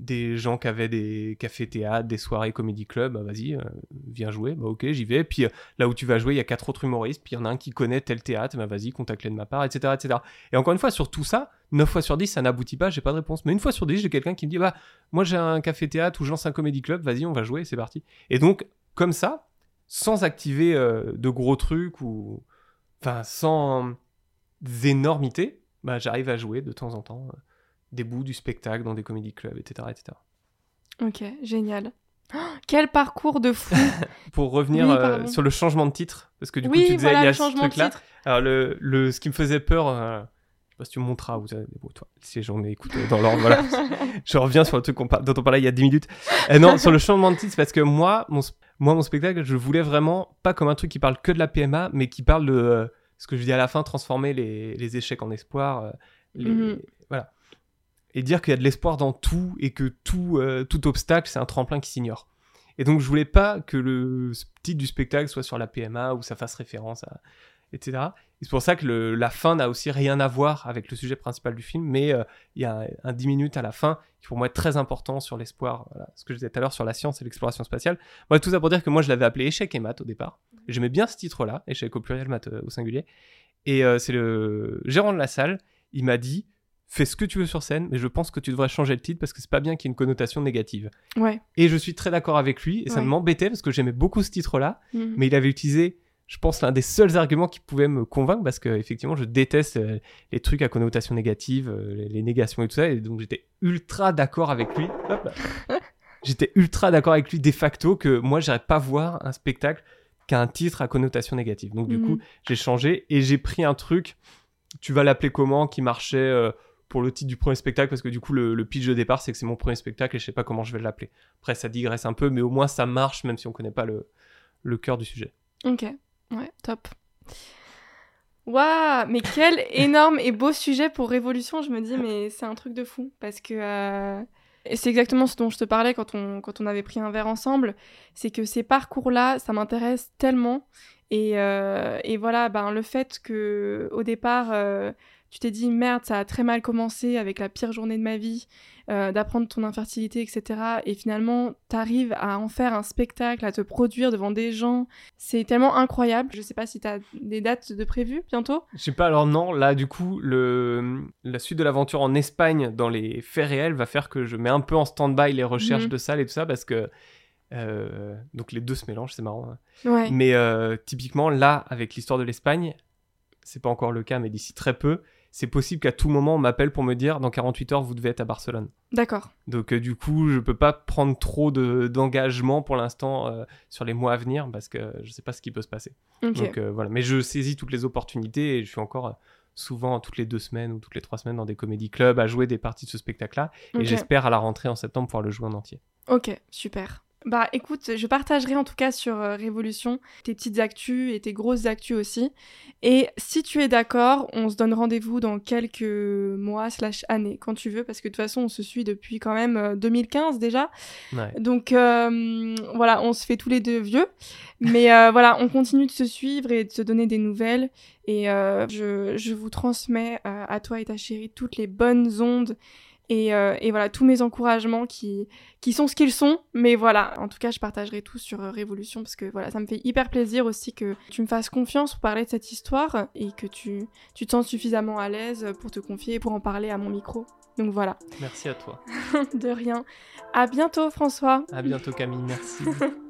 des gens qui avaient des cafés théâtre, des soirées comédie club. Bah, vas-y, euh, viens jouer. Bah ok, j'y vais. Puis euh, là où tu vas jouer, il y a quatre autres humoristes. Puis il y en a un qui connaît tel théâtre. Bah vas-y, contacte-les de ma part, etc., etc. Et encore une fois, sur tout ça, 9 fois sur 10, ça n'aboutit pas, j'ai pas de réponse. Mais une fois sur 10, j'ai quelqu'un qui me dit Bah, moi j'ai un café-théâtre ou je lance un comédie club, vas-y, on va jouer, c'est parti. Et donc, comme ça, sans activer euh, de gros trucs ou. Enfin, sans énormités, bah, j'arrive à jouer de temps en temps des bouts du spectacle dans des comédie clubs, etc. etc. Ok, génial. Oh, quel parcours de fou Pour revenir Oui, euh, sur le changement de titre, parce que du coup, Oui, tu disais, voilà, il y a ce changement de truc-là. titre. Alors, le, le, ce qui me faisait peur, euh, je sais pas si tu me avez, bon, toi, si les gens m'écoutent euh, dans l'ordre, voilà. je reviens sur le truc par- dont on parlait il y a 10 minutes. Euh, non, sur le changement de titre, parce que moi mon, moi, mon spectacle, je voulais vraiment, pas comme un truc qui parle que de la PMA, mais qui parle de ce que je dis à la fin, transformer les, les échecs en espoir. les- Mhm. Voilà. Et dire qu'il y a de l'espoir dans tout et que tout, euh, tout obstacle, c'est un tremplin qui s'ignore. Et donc, je voulais pas que le titre du spectacle soit sur la PMA ou ça fasse référence à. etc. Et c'est pour ça que la fin n'a aussi rien à voir avec le sujet principal du film, mais euh, il y a un, un 10 minutes à la fin qui pour moi est très important sur l'espoir, ce que je disais tout à l'heure sur la science et l'exploration spatiale. Moi, tout ça pour dire que moi je l'avais appelé échec et maths au départ. J'aimais bien ce titre-là, échec au pluriel, maths euh, au singulier. Et c'est le gérant de la salle, il m'a dit fais ce que tu veux sur scène, mais je pense que tu devrais changer le titre parce que c'est pas bien qu'il y ait une connotation négative. Ouais. Et je suis très d'accord avec lui, et ça Ouais. m'embêtait parce que j'aimais beaucoup ce titre-là, Mhm. mais il avait utilisé, je pense, l'un des seuls arguments qui pouvait me convaincre parce que effectivement, je déteste euh, les trucs à connotation négative, euh, les, les négations et tout ça, et donc j'étais ultra d'accord avec lui. J'étais ultra d'accord avec lui de facto que moi, j'irais pas voir un spectacle qui a un titre à connotation négative. Donc du Mhm. coup, j'ai changé et j'ai pris un truc, tu vas l'appeler comment, qui marchait. euh, pour le titre du premier spectacle, parce que du coup, le, le pitch de départ, c'est que c'est mon premier spectacle et je sais pas comment je vais l'appeler. Après, ça digresse un peu, mais au moins ça marche, même si on connaît pas le, le cœur du sujet. Ok, ouais, top. Waouh, mais quel énorme et beau sujet pour Révolution. Je me dis, mais c'est un truc de fou. Parce que euh, c'est exactement ce dont je te parlais quand on, quand on avait pris un verre ensemble. C'est que ces parcours-là, ça m'intéresse tellement. Et, euh, et voilà, ben, le fait que au départ, euh, tu t'es dit, merde, ça a très mal commencé avec la pire journée de ma vie, euh, d'apprendre ton infertilité, etc. Et finalement, t'arrives à en faire un spectacle, à te produire devant des gens. C'est tellement incroyable. Je sais pas si t'as des dates de prévues bientôt. Je sais pas, alors non, là du coup, le, la suite de l'aventure en Espagne dans les faits réels va faire que je mets un peu en stand-by les recherches Mhm. de salles et tout ça parce que. euh, donc les deux se mélangent, c'est marrant. hein. Ouais. Mais euh, typiquement, là, avec l'histoire de l'Espagne, c'est pas encore le cas, mais d'ici très peu, c'est possible qu'à tout moment on m'appelle pour me dire dans 48 heures vous devez être à Barcelone. D'accord. Donc euh, du coup, je peux pas prendre trop de- d'engagement pour l'instant euh, sur les mois à venir parce que je sais pas ce qui peut se passer. Donc euh, voilà, mais je saisis toutes les opportunités et je suis encore souvent toutes les deux semaines ou toutes les trois semaines dans des comédie clubs à jouer des parties de ce spectacle-là et j'espère à la rentrée en septembre pouvoir le jouer en entier. Ok, super. Bah écoute, je partagerai en tout cas sur euh, Révolution tes petites actus et tes grosses actus aussi. Et si tu es d'accord, on se donne rendez-vous dans quelques mois slash années, quand tu veux, parce que de toute façon on se suit depuis quand même euh, 2015 déjà. Ouais. Donc euh, voilà, on se fait tous les deux vieux. Mais euh, voilà, on continue de se suivre et de se donner des nouvelles. Et euh, je, je vous transmets euh, à toi et ta chérie toutes les bonnes ondes et, euh, et voilà, tous mes encouragements qui, qui sont ce qu'ils sont. Mais voilà, en tout cas, je partagerai tout sur euh, Révolution parce que voilà, ça me fait hyper plaisir aussi que tu me fasses confiance pour parler de cette histoire et que tu, tu te sens suffisamment à l'aise pour te confier et pour en parler à mon micro. Donc voilà, Merci à toi. de rien. À bientôt, François. À bientôt Camille, merci.